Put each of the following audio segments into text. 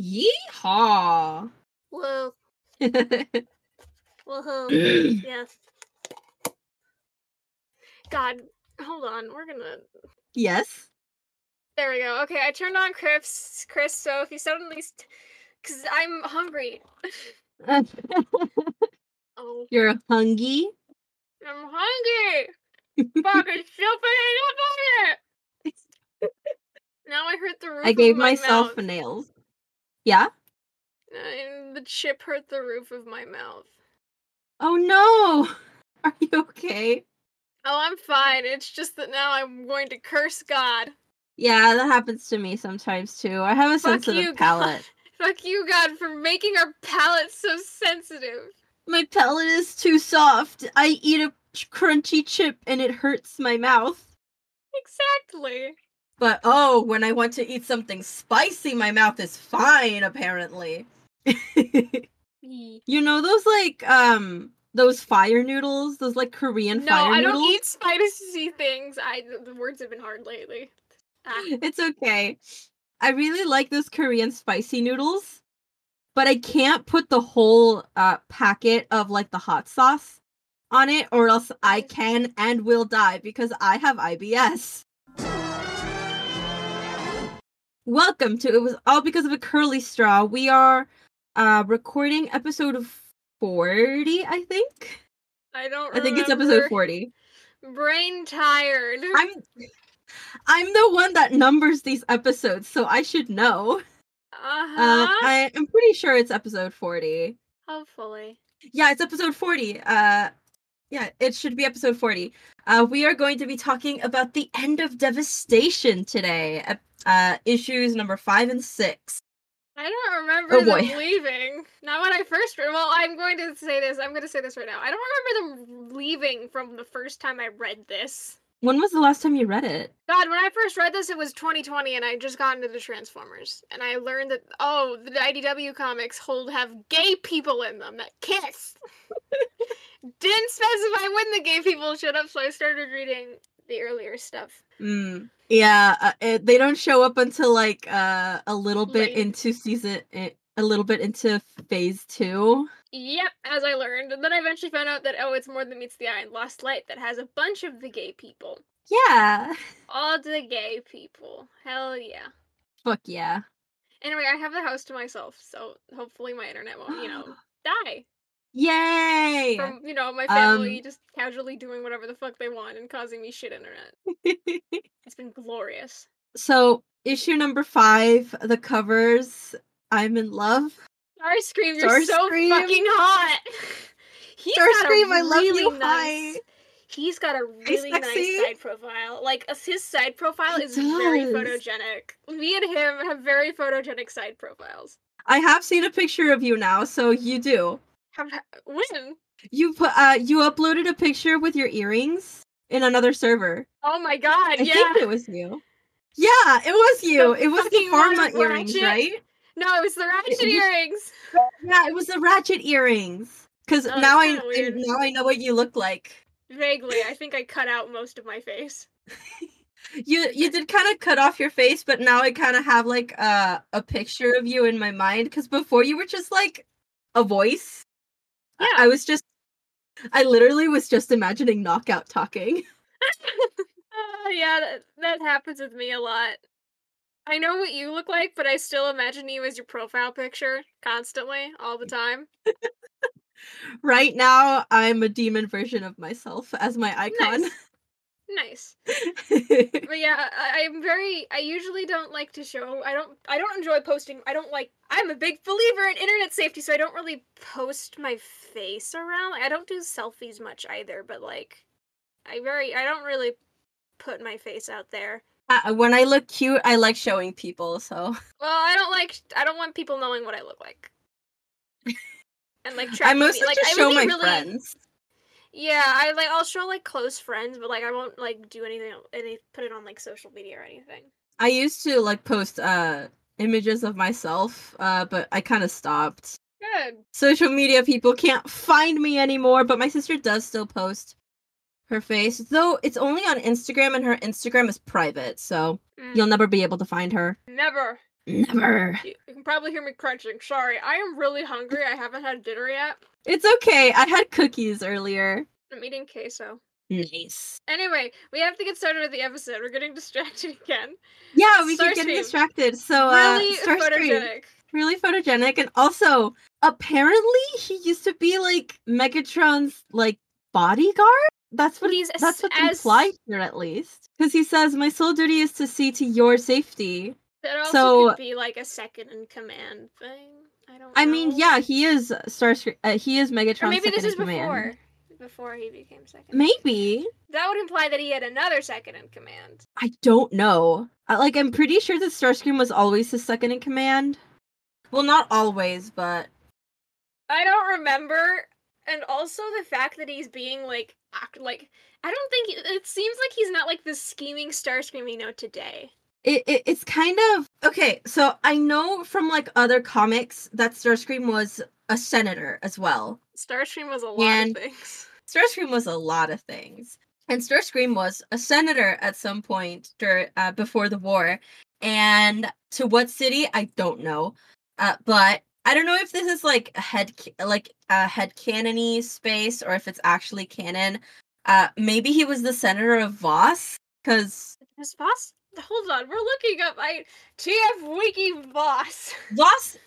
Yeehaw! Whoa. Woohoo. yes. God, hold on. We're gonna. yes. There we go. Okay, I turned on Chris. Chris, so if you suddenly. St- Cause I'm hungry. Oh, You're hungry. I'm hungry. Fuck, it's still putting it. Now I hurt the roof. I gave of my myself mouth. nails. Yeah. And the chip hurt the roof of my mouth. Oh no. Are you okay? Oh, I'm fine. It's just that now I'm going to curse God. Yeah, that happens to me sometimes too. I have a Fuck sensitive you, God. palate. Fuck you, God, for making our palates so sensitive. My palate is too soft. I eat a crunchy chip and it hurts my mouth. Exactly. But oh, when I want to eat something spicy, my mouth is fine apparently. you know those like um those fire noodles, those like Korean No, fire I don't eat spicy things. I the- the words have been hard lately. Ah. It's okay. I really like those Korean spicy noodles, but I can't put the whole uh, packet of like the hot sauce on it, or else I can and will die because I have IBS. Welcome to It Was All Because of a Curly Straw. We are uh, recording episode 40, I think. I don't. I think it's episode 40. Brain tired. I'm I'm the one that numbers these episodes, so I should know. Uh-huh. Uh, I am pretty sure it's episode 40. Hopefully. Yeah, it's episode 40. Uh yeah, it should be episode 40. Uh we are going to be talking about the end of devastation today. Uh issues number 5 and 6. I don't remember Oh, them boy. leaving. Not when I first. Read. Well, I'm going to say this. I'm going to say this right now. I don't remember them leaving from the first time I read this. When was the last time you read it? God, when I first read this, it was 2020, and I just got into the Transformers, and I learned that oh, the IDW comics hold have gay people in them that kiss. Didn't specify when the gay people showed up, so I started reading the earlier stuff. Mm. Yeah, uh, it, they don't show up until like uh a little bit Late. into season a little bit into phase 2. Yep, as I learned, and then I eventually found out that oh, it's more than meets the eye in Lost Light that has a bunch of the gay people. Yeah. All the gay people. Hell yeah. Fuck yeah. Anyway, I have the house to myself, so hopefully my internet won't, you know, die. Yay! From, you know, my family Um, just casually doing whatever the fuck they want and causing me shit internet. It's been glorious. so, issue number 5, the covers I'm in love. Starscream, you're so fucking hot. He's got a Starscream, I love really you. Nice, Hi. He's got a really nice side profile. Like his side profile He is very photogenic. Me and him have very photogenic side profiles. I have seen a picture of you now, so you do. Have when? You put uh you uploaded a picture with your earrings in another server. Oh my god, I yeah. think it was you. Yeah, it was you. The it was the pharma earrings, right? No, it was the ratchet earrings. Yeah, it was the ratchet earrings. Cause Oh, now I weird. now I know what you look like. Vaguely, I think I cut out most of my face. You you did kind of cut off your face, but now I kind of have like uh, a picture of you in my mind. Cause before you were just like a voice. I- Yeah. I was just I literally was just imagining knockout talking. Uh, yeah, that, that happens with me a lot. I know what you look like, but I still imagine you as your profile picture constantly, all the time. Right now, I'm a demon version of myself as my icon. Nice. But yeah, I, I'm very. I usually don't like to show. I don't. I don't enjoy posting. I don't like. I'm a big believer in internet safety, so I don't really post my face around. Like, I don't do selfies much either. But like, I very. I don't really put my face out there. Uh, when I look cute, I like showing people. So Well, I don't like. I don't want people knowing what I look like. And like I tracking me. mostly Like just I show would my really, friends. Yeah, I like. I'll show like close friends, but like I won't like do anything. Any put it on like social media or anything. I used to like post uh images of myself, uh, but I kind of stopped. Good. Social media people can't find me anymore, but my sister does still post her face, though it's only on Instagram, and her Instagram is private, so Mm, you'll never be able to find her. Never. Never. You can probably hear me crunching. Sorry, I am really hungry. I haven't had dinner yet. It's okay. I had cookies earlier. I'm eating queso. Nice. Anyway, we have to get started with the episode. We're getting distracted again. Yeah, we keep getting distracted. So, uh, really photogenic. really photogenic, and also apparently he used to be like Megatron's like bodyguard. That's what He's That's what's as- implied here, at least, because he says, "My sole duty is to see to your safety." That also So- could be like a second in command thing. I don't. I mean, yeah, he is Starscream. Uh, he is Megatron's Or maybe this is before. Before he became second. Maybe That would imply that he had another second in command. I don't know. I, like, I'm pretty sure that Starscream was always his second in command. Well, not always, but I don't remember. And also the fact that he's being like act like I don't think it seems like he's not like the scheming Starscream we know today. it, it it's kind of okay. So I know from like other comics that Starscream was a senator as well. Starscream was a lot And- of things. Starscream was a lot of things, and Starscream was a senator at some point dur- uh, before the war. And to what city, I don't know. Uh, but I don't know if this is like a head like a head canony space or if it's actually canon. Uh, maybe he was the senator of Voss because His boss hold on, we're looking up I TF Wiki. Voss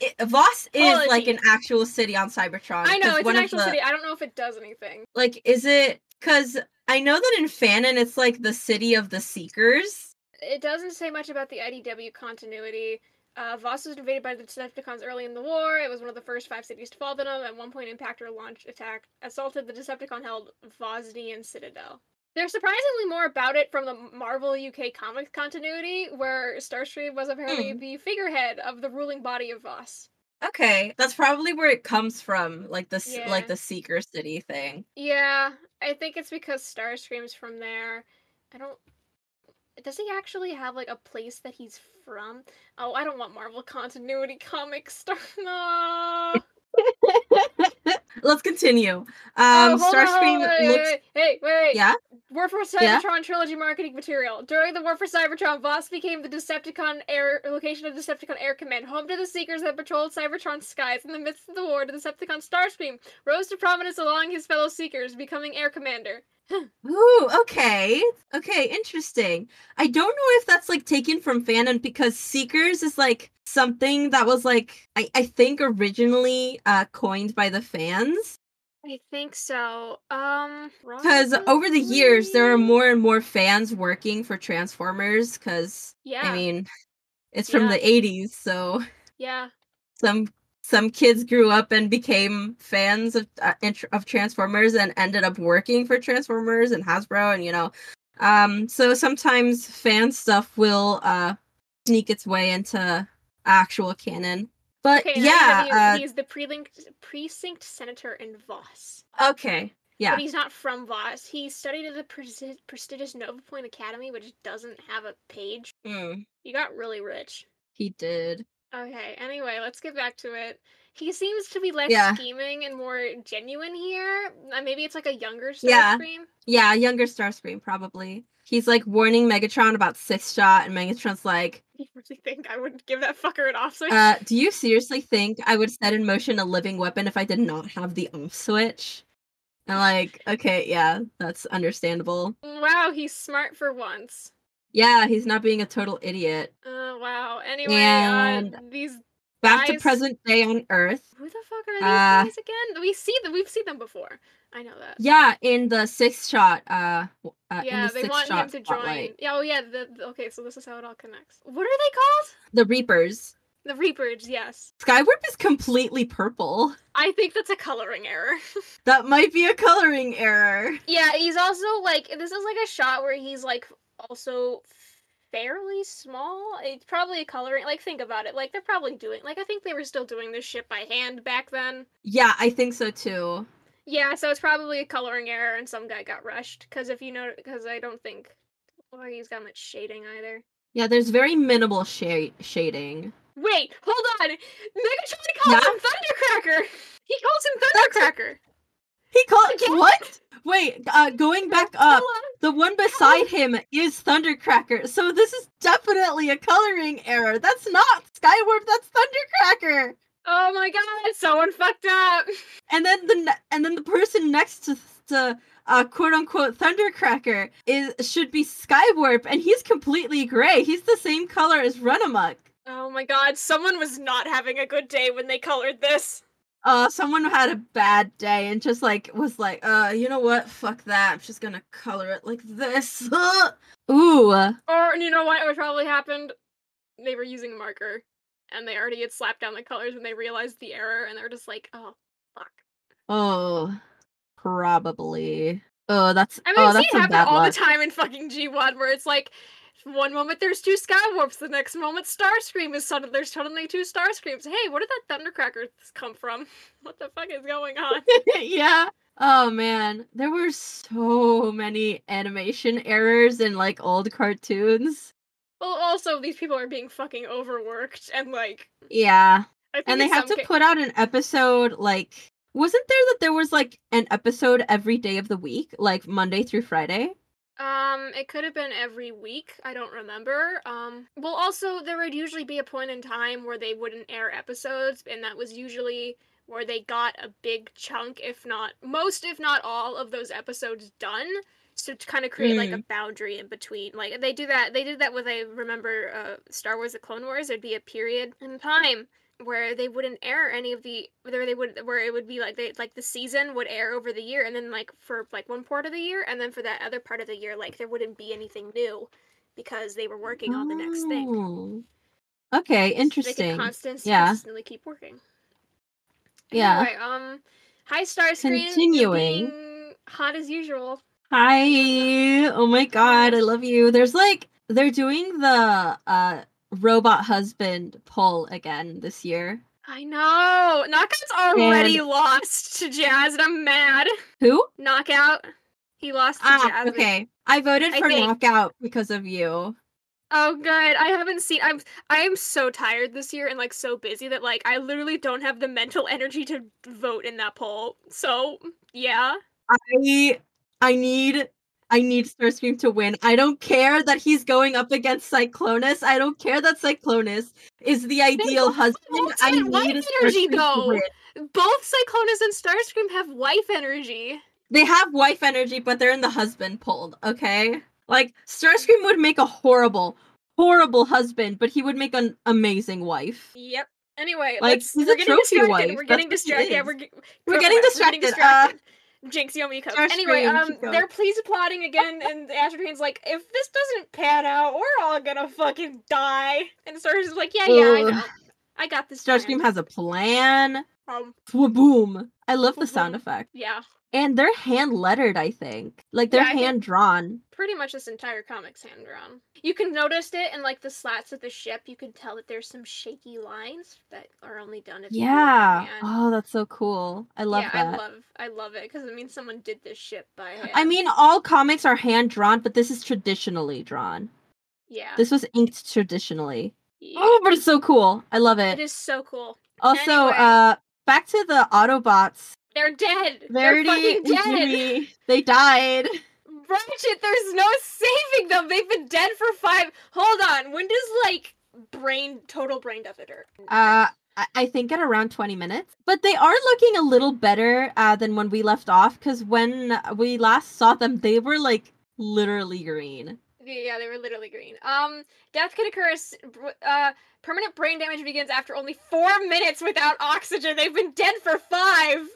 i- Voss is like an actual city on Cybertron. I know it's one an actual the- city. I don't know if it does anything. Like, is it because I know that in Fanon it's like the city of the Seekers. It doesn't say much about the IDW continuity. Uh, Voss was invaded by the Decepticons early in the war. It was one of the first five cities to fall to them. At one point, Impactor launched attack, assaulted the Decepticon-held Vosnian Citadel. There's surprisingly more about it from the Marvel UK Comics continuity, where Starscream was apparently Hmm. the figurehead of the ruling body of Voss. Okay, that's probably where it comes from, like the Yeah. like the Seeker City thing. Yeah, I think it's because Starscream's from there. I don't. Does he actually have like a place that he's from? Oh, I don't want Marvel continuity comics. Star. No. Let's continue. Oh, Um, on, Starscream looks. Wait, wait. Yeah? War for Yeah? Cybertron trilogy marketing material. During the War for Cybertron, Voss became the Decepticon air location of Decepticon Air Command, home to the Seekers that patrolled Cybertron's skies. In the midst of the war, the Decepticon Starscream rose to prominence along his fellow Seekers, becoming Air Commander. Ooh, okay, okay, interesting. I don't know if that's like taken from fanon because Seekers is like something that was like I I think originally uh coined by the fans. I think so. Um, Because over the years, there are more and more fans working for Transformers. Because Yeah, I mean, it's from Yeah. the '80s, so yeah. some some kids grew up and became fans of uh, of Transformers and ended up working for Transformers and Hasbro, and you know, um, so sometimes fan stuff will uh sneak its way into actual canon. But Okay, yeah, yeah. uh, he's the precinct precinct senator in Voss. okay, yeah. But he's not from Voss. He studied at the presti- prestigious Nova Point Academy, which doesn't have a page. Mm, He got really rich. he did. Okay, anyway, let's get back to it. He seems to be less Yeah. scheming and more genuine here. Uh, maybe it's like a younger Yeah. Starscream. Yeah, younger Starscream probably. He's like warning Megatron about Six Shot, and Megatron's like, "Do You really think I would give that fucker an off switch? uh, "Do you seriously think I would set in motion a living weapon if I did not have the off switch?" And like, okay, yeah, that's understandable. wow, he's smart for once. Yeah, he's not being a total idiot. Uh, wow. Anyway, And- uh, these Back to present day on Earth. who the fuck are these Uh, guys again? We see them. We've seen them before. I know that. Yeah, in the Six Shot, uh, uh in yeah, the they want him to join. spotlight. Yeah, oh yeah. The, the- okay, so this is how it all connects. What are they called? The Reapers. The Reapers. Yes, Skywarp is completely purple. I think that's a coloring error. That might be a coloring error. yeah, he's also like this is like a shot where he's like also fairly small. It's probably a coloring. Like think about it. Like they're probably doing. Like I think they were still doing this shit by hand back then. Yeah, I think so too. Yeah, so it's probably a coloring error, and some guy got rushed. Because if you know, because I don't think, he's got much shading either. Yeah, there's very minimal shade shading. Wait, hold on. Megatron calls Yeah? him Thundercracker. He calls him Thundercracker. He called Yeah. what? Wait, uh, going back up. the one beside him is Thundercracker. So this is definitely a coloring error. That's not Skywarp, that's Thundercracker. Oh my god, someone fucked up. And then the and then the person next to to uh, quote unquote Thundercracker is should be Skywarp, and he's completely gray. He's the same color as Runamuck. Oh my god, someone was not having a good day when they colored this. Uh, someone had a bad day and just like was like, uh, you know what? Fuck that. I'm just gonna color it like this. Ooh. Or you know what? What probably happened? They were using a marker, and they already had slapped down the colors when they realized the error, and they're just like, "Oh, fuck." Oh, probably. Oh, that's I mean, oh, that's seen it happen all luck. the time in fucking G1, where it's like, one moment there's two Skywarps, the next moment Starscream is suddenly there's suddenly two Starscreams. Hey, where did that Thundercracker come from? What the fuck is going on? yeah. Oh man, there were so many animation errors in like old cartoons. Well, also these people are being fucking overworked, and like, Yeah. And they have to ca- put out an episode like wasn't there that there was like an episode every day of the week, like Monday through Friday? Um, it could have been every week. I don't remember. Um, well, also there would usually be a point in time where they wouldn't air episodes, and that was usually where they got a big chunk, if not most, if not all, of those episodes done. So to kind of create like a boundary in between, like they do that. They did that with I remember uh, Star Wars: The Clone Wars. There'd be a period in time where they wouldn't air any of the where they would where it would be like they like the season would air over the year and then like for like one part of the year and then for that other part of the year like there wouldn't be anything new because they were working on the next thing. Oh. Okay, So They interesting. could constant, Yeah. consistently keep working. Yeah. Anyway, um, hi Starscream. you're Continuing. hot as usual. Hi. Oh my god, I love you. There's like they're doing the uh robot husband poll again this year. I know. Knockout's already lost to Jazz, and I'm mad. Who? Knockout. He lost to Ah, Jazz. okay. I voted I for think- knockout because of you. Oh good. I haven't seen I'm I am so tired this year and like so busy that like I literally don't have the mental energy to vote in that poll. So yeah. I I need I need Starscream to win. I don't care that he's going up against Cyclonus. I don't care that Cyclonus is the ideal husband. I ultimate wife need energy, though. Both Cyclonus and Starscream have wife energy. They have wife energy, but they're in the husband polled, okay? Like Starscream would make a horrible, horrible husband, but he would make an amazing wife. Yep. Anyway, Like, he's we're a getting trophy distracted. wife. We're getting what he distracted. Yeah, is. we're, We're getting it. We're getting distracted. Uh, Jinx Yomiko. Starscream, Anyway, um, they're please applauding again, and Astrotrain's like, if this doesn't pan out, we're all gonna fucking die. And Stars is like, yeah, yeah, I know. I got this. Starscream planned." has a plan. Um, Boom. I love the sound effect. yeah, And they're hand lettered, I think. Like they're Yeah, hand drawn. pretty much this entire comic's hand drawn. You can notice it in like the slats of the ship. You can tell that there's some shaky lines that are only done if you do it by Yeah. Oh, that's so cool. I love yeah, that. I love, I love it because it means someone did this ship by hand. I mean, all comics are hand drawn, but this is traditionally drawn. yeah, This was inked traditionally. yeah. Oh, but it's so cool. I love it it. is so cool. Also, Anyway. uh, back to the Autobots. They're dead. Verity They're fucking dead. Jimmy, they died. Ratchet, there's no saving them. They've been dead for five. Hold on. When does like brain total brain death occur? Uh, I, I think at around 20 minutes. But they are looking a little better uh, than when we left off, because when we last saw them, they were like literally green. Yeah, they were literally green. Um, death can occur. as- Uh, permanent brain damage begins after only four minutes without oxygen. They've been dead for five.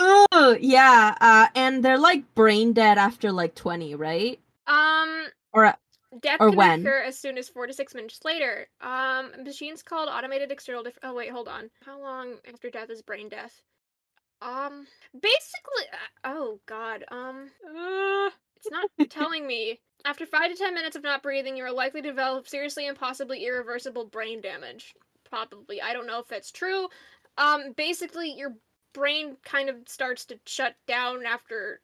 Oh, yeah. Uh, and they're like brain dead after like 20, right? Um, Or uh, death Or can when? occur as soon as four to six minutes later. Um, machines called automated external. Dif- oh wait, hold on. How long after death is brain death? Um, basically. Uh, oh God. Um, uh, it's not telling me. After five to ten minutes of not breathing, you are likely to develop seriously and possibly irreversible brain damage. Probably. I don't know if that's true. Um, basically, your brain kind of starts to shut down after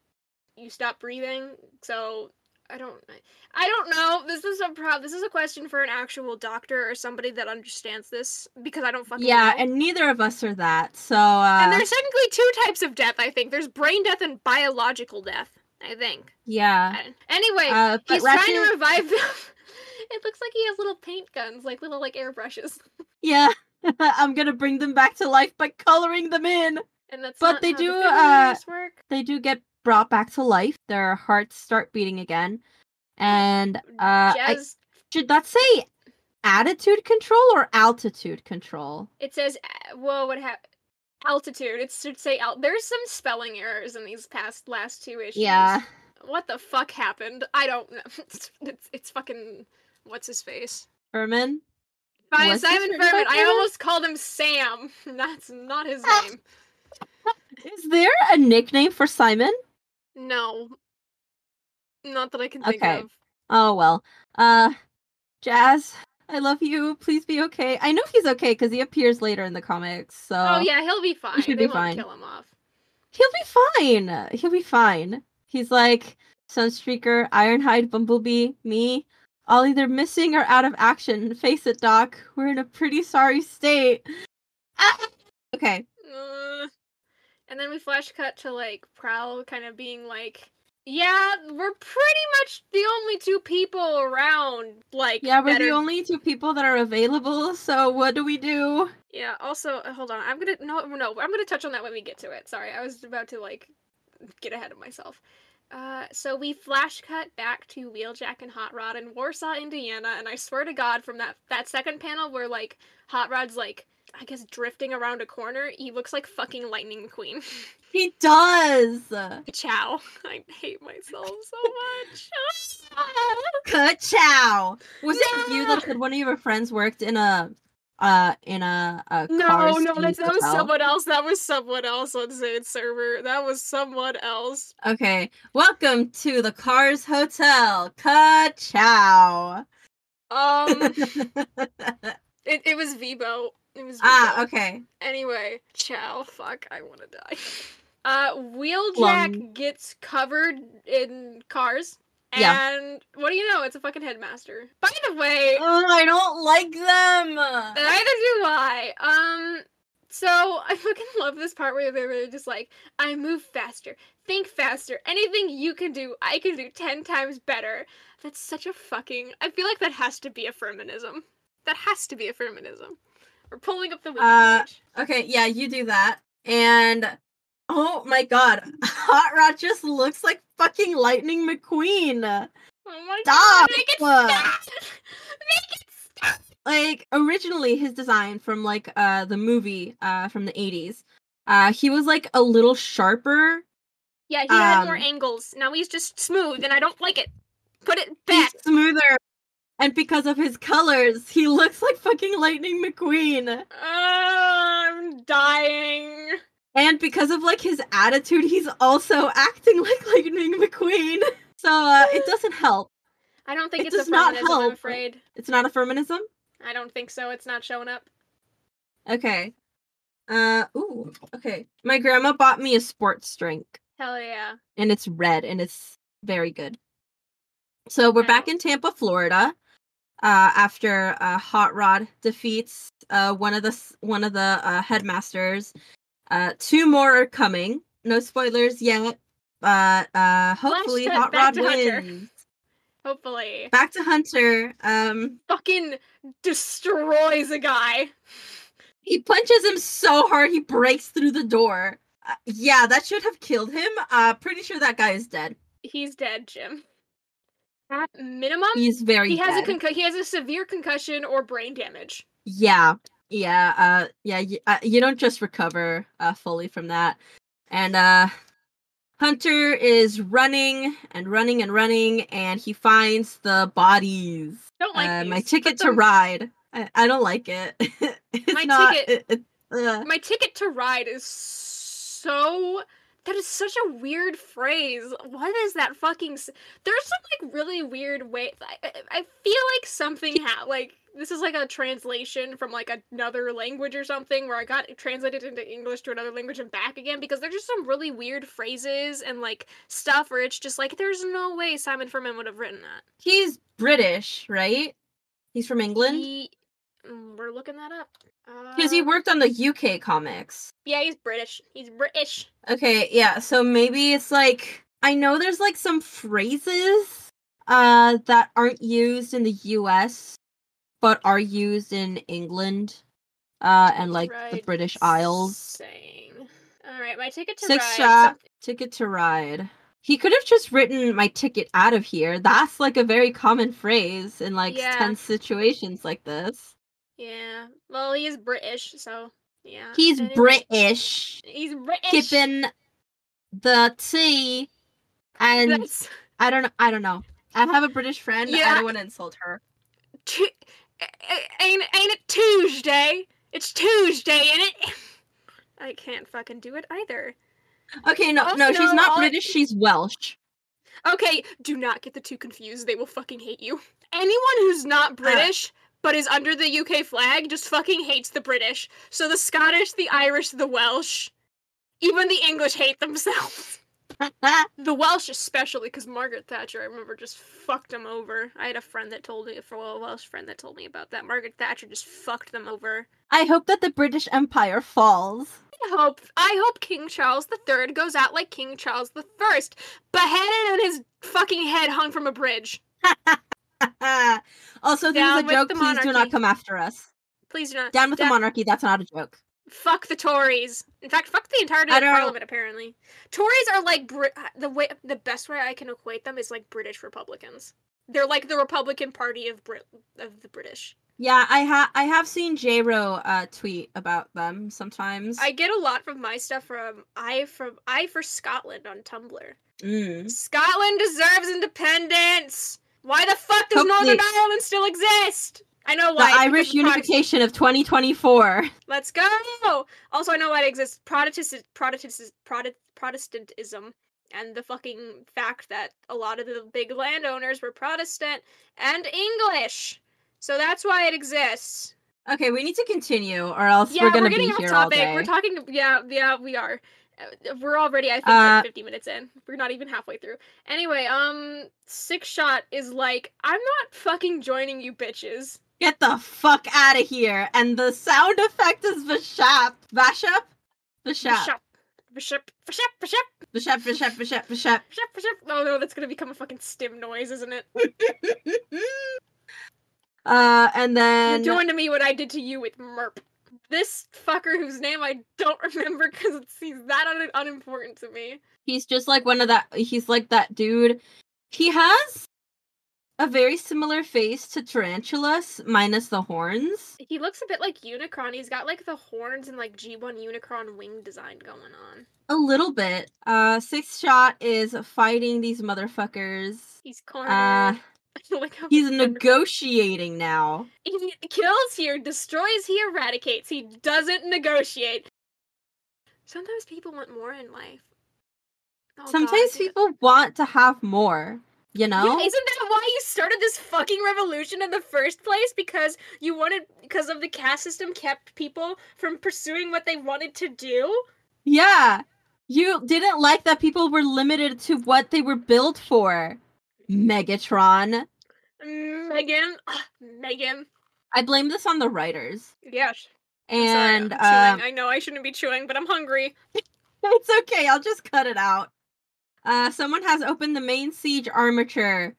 you stop breathing. So I don't. I don't know. This is a pro- This is a question for an actual doctor or somebody that understands this because I don't fucking yeah, know. and neither of us are that. So, uh, And there's technically two types of death. I think there's brain death and biological death. I think. Yeah. Anyway, Uh, he's trying to revive them. it looks like he has little paint guns, like little like airbrushes, Yeah. I'm gonna bring them back to life by coloring them in. and that's. But they how the do, uh, work. They do get brought back to life. Their hearts start beating again. And uh I- should that say attitude control or altitude control? It says, uh, "Whoa, what happened?" Altitude. It should say out. There's some spelling errors in these past last two issues. Yeah. What the fuck happened? I don't know. It's, it's, it's fucking. What's his face? Furman? Fine, What's Simon Furman. I almost called him Sam. That's not his Ah. name. Is there a nickname for Simon? No. Not that I can think Okay. of. Oh well. Uh Jazz, I love you. Please be okay. I know he's okay because he appears later in the comics, so Oh yeah, he'll be fine. should they be won't fine. kill him off. he'll be fine. He'll be fine. He's like Sunstreaker, Ironhide, Bumblebee, me, all either missing or out of action. Face it, Doc. We're in a pretty sorry state. Ah! Okay. Uh, and then we flash cut to like Prowl kind of being like, "Yeah, we're pretty much the only two people around." Like, Yeah, we're the are- only two people that are available, so what do we do? Yeah. Also, uh, hold on. I'm gonna no no. I'm gonna touch on that when we get to it. Sorry, I was about to like get ahead of myself. Uh, so we flash cut back to Wheeljack and Hot Rod in Warsaw, Indiana, and I swear to God, from that that second panel where like Hot Rod's like I guess drifting around a corner, he looks like fucking Lightning McQueen. He does. Ciao. I hate myself so much. Ka-chow. Was it you that said one of your friends worked in a uh in a, a no, no, that, that was someone else. That was someone else on Zane's server. That was someone else. Okay. Welcome to the Cars Hotel. Ka-chow. Um, it, it was Vibo. It was ah, okay. Anyway, chow. Fuck, I want to die. Uh, Wheeljack Plum. gets covered in cars. Yeah. And what do you know? It's a fucking headmaster. By the way, Oh, I don't like them. Neither do I. Um, so I fucking love this part where they're really just like, I move faster, think faster, anything you can do, I can do ten times better. That's such a fucking. I feel like that has to be a feminism. That has to be a feminism. We're pulling up the wiki Uh, page. Okay, yeah, you do that. And oh my god, Hot Rod just looks like fucking Lightning McQueen. Oh my stop! god! Make it stop! Make it stop! like originally his design from like uh the movie uh from the 80s uh he was like a little sharper Yeah, he had more Um, angles. Now he's just smooth, and I don't like it. Put it he's back. smoother and because of his colors he looks like fucking lightning mcqueen Uh, I'm dying. and because of like his attitude he's also acting like lightning mcqueen so uh it doesn't help I don't think It it's does a not feminism, I'm help. afraid. it's not a feminism I don't think so. It's not showing up. okay uh ooh okay my grandma bought me a sports drink Hell yeah. and it's red and it's very good. So we're back in Tampa, Florida, uh, after uh, Hot Rod defeats uh, one of the one of the uh, headmasters. Uh, two more are coming. No spoilers yet, but uh, hopefully Hot Rod to Hunter. wins. Hopefully. Back to Hunter. Um, Fucking destroys a guy. he punches him so hard he breaks through the door. Uh, yeah, that should have killed him. Uh, pretty sure that guy is dead. He's dead, Jim. At minimum, He's very. he has a dead. concu- he has a severe concussion or brain damage. Yeah, yeah, uh, yeah. Y- uh, you don't just recover uh, fully from that. And uh, Hunter is running and running and running, and he finds the bodies. Don't like uh, these. my ticket to ride. I, I don't like it. My not. ticket- It, it, uh, My ticket to ride is so. That is such a weird phrase. What is that fucking? s- There's some like really weird way. I, I- feel like something ha- like this is like a translation from like another language or something where I got translated into English to another language and back again because there's just some really weird phrases and like stuff where it's just like there's no way Simon Furman would have written that. he's British, right? He's from England He, we're looking that up. because he Uh, worked on the UK comics. Yeah, he's British. He's British. Okay, yeah. So maybe it's like I know there's like some phrases uh that aren't used in the US but are used in England uh and like the British Isles. Saying. All right, my ticket to Six ride. shot some- ticket to ride. He could have just written my ticket out of here. That's like a very common phrase in like Yeah. tense situations like this. Yeah. Well, he is British, so yeah. He's British, He's British. tipping the tea, and That's I don't know. I don't know. I have a British friend. Yeah. I don't want to insult her. Tu- ain't ain't it Tuesday? It's Tuesday, ain't it? I can't fucking do it either. Okay, no, Also, no, she's not British. She's Welsh. Okay, do not get the two confused. They will fucking hate you. Anyone who's not uh, British but is under the UK flag just fucking hates the British. So the Scottish, the Irish, the Welsh, even the English hate themselves. The Welsh especially, because Margaret Thatcher, I remember, just fucked them over. I had a friend that told me, a Welsh friend that told me about that. Margaret Thatcher just fucked them over. I hope that the British Empire falls. I hope I hope King Charles III goes out like King Charles I, beheaded and his fucking head hung from a bridge. also, this Down is a joke. Please do not come after us. Please do not. Down with the monarchy. That's not a joke. Fuck the Tories. In fact, fuck the entirety of. Parliament. Apparently, Tories are like Brit- the way. The best way I can equate them is like British Republicans. They're like the Republican Party of Brit of the British. Yeah, I have I have seen J Ro uh, tweet about them sometimes. I get a lot of my stuff from I from I for Scotland on Tumblr. Mm. Scotland deserves independence. Why the fuck does Northern Ireland still exist? I know why. because Irish unification of 2024. Let's go. Also, I know why it exists. Protestant, Protestant, Protestantism, and the fucking fact that a lot of the big landowners were Protestant and English. So that's why it exists. Okay, we need to continue, or else Yeah, we're gonna getting be off here all topic. day. We're talking. Yeah, yeah, we are. Uh, We're already, I think, Uh, like 50 minutes in. We're not even halfway through. Anyway, um, six shot is like, I'm not fucking joining you bitches. Get the fuck out of here! And the sound effect is Vashap. Vashap? Vashap. Bishop, bishop, Vashap, Vashap, Vashap, Vashap. bishop, bishop. Oh no, that's gonna become a fucking stim noise, isn't it? uh, and then You're doing to me what I did to you with Merp. This fucker whose name I don't remember because he's that un- unimportant to me. he's just like one of that. He's like that dude. He has a very similar face to Tarantulas, minus the horns. He looks a bit like Unicron. He's got like the horns and like G1 Unicron wing design going on. A little bit. Uh, Six Shot is fighting these motherfuckers. He's cornered. Uh, Oh like how he's negotiating now. He kills here, destroys he eradicates. He doesn't negotiate. Sometimes people want more in life. Oh, Sometimes I- people want to have more, you know? Yeah, isn't that why you started this fucking revolution in the first place? Because you wanted, because of the caste system kept people from pursuing what they wanted to do? Yeah. You didn't like that people were limited to what they were built for. Megatron. Megan, ugh, Megan. I blame this on the writers. Yes. And sorry, I'm um, chewing. I know I shouldn't be chewing, but I'm hungry. it's okay, I'll just cut it out. Uh someone has opened the main siege armature.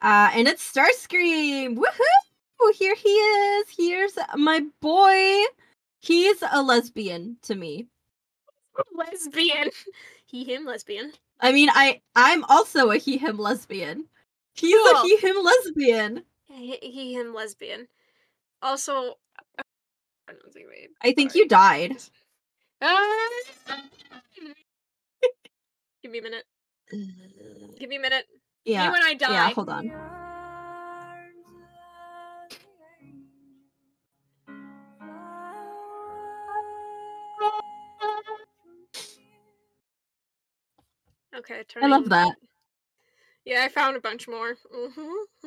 Uh and it's Starscream. Woohoo! Here he is. Here's my boy. He's a lesbian to me. lesbian. He, him, lesbian. I mean, I I'm also a he him lesbian. He's a he him lesbian. He, he, him, lesbian. Also, I don't think wait. I think you died. Give me a minute. Give me a minute. Yeah. You and I die. Yeah, hold on. Okay, I turning. love that. Yeah, I found a bunch more.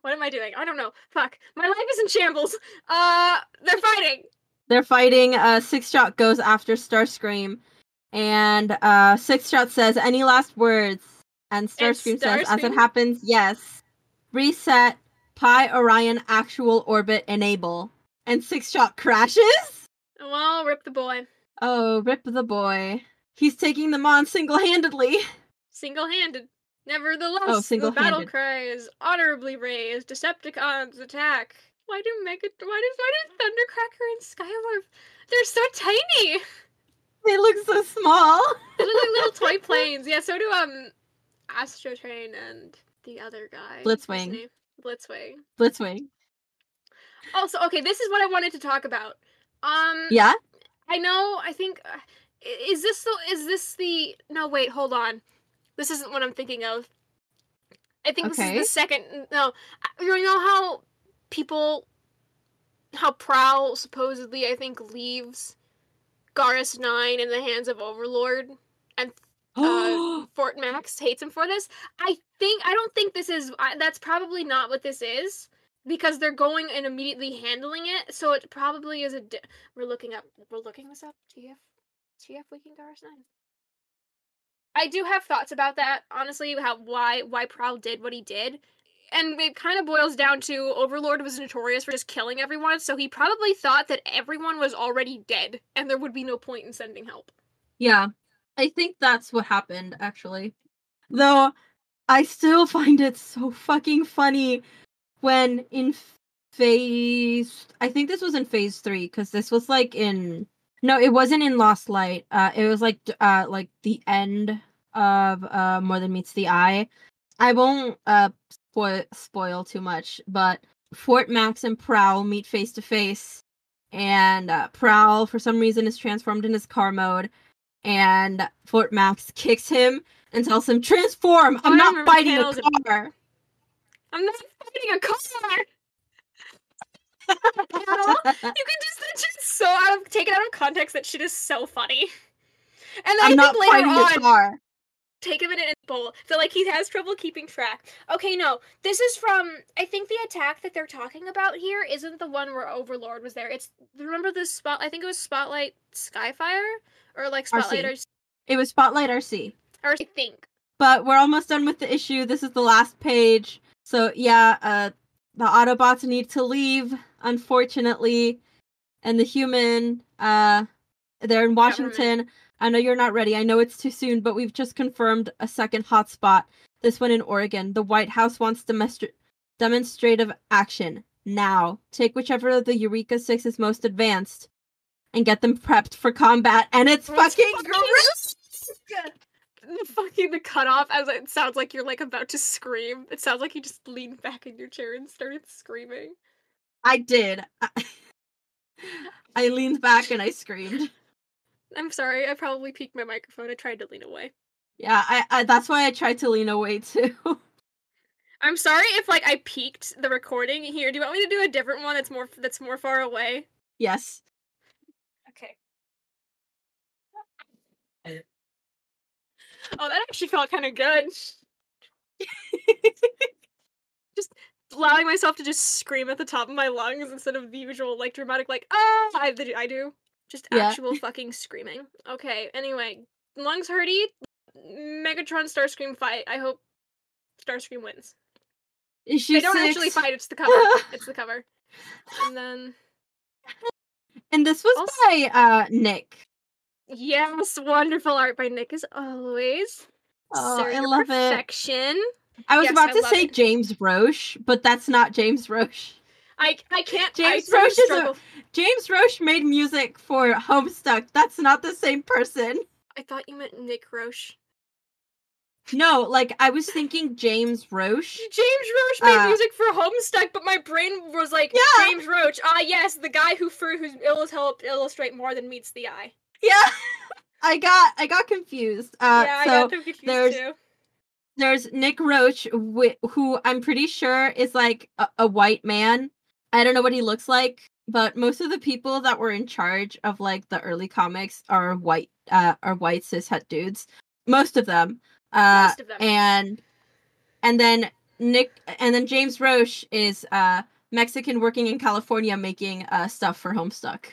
what am I doing? I don't know. Fuck. My life is in shambles. Uh, they're fighting. They're fighting. Uh, Six Shot goes after Starscream, and uh, Six Shot says, "Any last words?" And Starscream says, "As it happens, yes. Reset. Pi Orion actual orbit enable." And Six Shot crashes. Well, rip the boy. Oh, rip the boy. He's taking them on single-handedly. Single-handed. Nevertheless, Oh, the battle cry is honorably raised. Decepticons attack. Why do Mega? Why does why do Thundercracker and Skywarp? They're so tiny. They look so small. They look like little toy planes. Yeah, so do um, Astrotrain and the other guy. Blitzwing. Blitzwing. Blitzwing. Also, okay, this is what I wanted to talk about. Um, Yeah. I know. I think uh, is this the is this the no wait hold on, this isn't what I'm thinking of. I think this is the second. No, you know how people, how Prowl supposedly I think leaves Garrus Nine in the hands of Overlord, and uh, Fort Max hates him for this. I think I don't think this is. I, that's probably not what this is because they're going and immediately handling it. So it probably is a. Di- we're looking up. We're looking this up. TF, TF Wiki Garrus Nine. I do have thoughts about that. Honestly, how why why Prowl did what he did. And it kind of boils down to Overlord was notorious for just killing everyone, so he probably thought that everyone was already dead and there would be no point in sending help. Yeah, I think that's what happened actually. Though I still find it so fucking funny when in phase I think this was in phase 3 cuz this was like in no, it wasn't in Lost Light. Uh it was like uh like the end of uh More Than Meets the Eye. I won't uh spoil spoil too much, but Fort Max and Prowl meet face to face and uh, Prowl for some reason is transformed in his car mode and Fort Max kicks him and tells him, "Transform! I'm not fighting a car." I'm not fighting a car. You can just that's just so out of taken out of context. That shit is so funny. And then I'm I not think later on, car. take a minute and pull. So like he has trouble keeping track. Okay, no, this is from. I think the attack that they're talking about here isn't the one where Overlord was there. It's remember the spot. I think it was Spotlight Skyfire or like Spotlight or, It was Spotlight Arcee. or I think. But we're almost done with the issue. This is the last page. So yeah, uh the Autobots need to leave, unfortunately. And the human, uh they're in Washington. I know you're not ready. I know it's too soon, but we've just confirmed a second hotspot. This one in Oregon. The White House wants demonstra- demonstrative action now. Take whichever of the Eureka Six is most advanced and get them prepped for combat. And it's It's fucking fucking fucking the cutoff as it sounds like you're like about to scream. It sounds like you just leaned back in your chair and started screaming. I did. I, I leaned back and I screamed. I'm sorry, I probably peeked my microphone. I tried to lean away. Yeah, I, I that's why I tried to lean away too. I'm sorry if like I peaked the recording here. Do you want me to do a different one that's more that's more far away? yes. Okay. Oh, that actually felt kind of good. just allowing myself to just scream at the top of my lungs instead of the usual like dramatic like ah I, I do. Just Yeah. actual fucking screaming. Okay. Anyway, lungs hurty. Megatron Starscream fight. I hope Starscream wins. Issue they don't six. actually fight. It's the cover. it's the cover. And then And this was Also- by uh Nick. yes, wonderful art by Nick as always. Oh, Sir, I love it. I was Yes, about I to say it. James Roche, but that's not James Roche. I I can't. James of Roche is a- James Roche made music for Homestuck. That's not the same person. I thought you meant Nick Roche. No, like I was thinking James Roche. James Roche made Uh, music for Homestuck, but my brain was like, Yeah. James Roche. Ah, yes, the guy who for whose ills helped illustrate more than meets the eye. Yeah. I got I got confused. Uh yeah, I so got them confused there's- too. There's Nick Roche, whi- who I'm pretty sure is like a, a white man. I don't know what he looks like, but most of the people that were in charge of like the early comics are white, uh, are white cishet dudes. Most of them, uh, Most of them. and and then Nick, and then James Roche is uh Mexican working in California making uh stuff for Homestuck.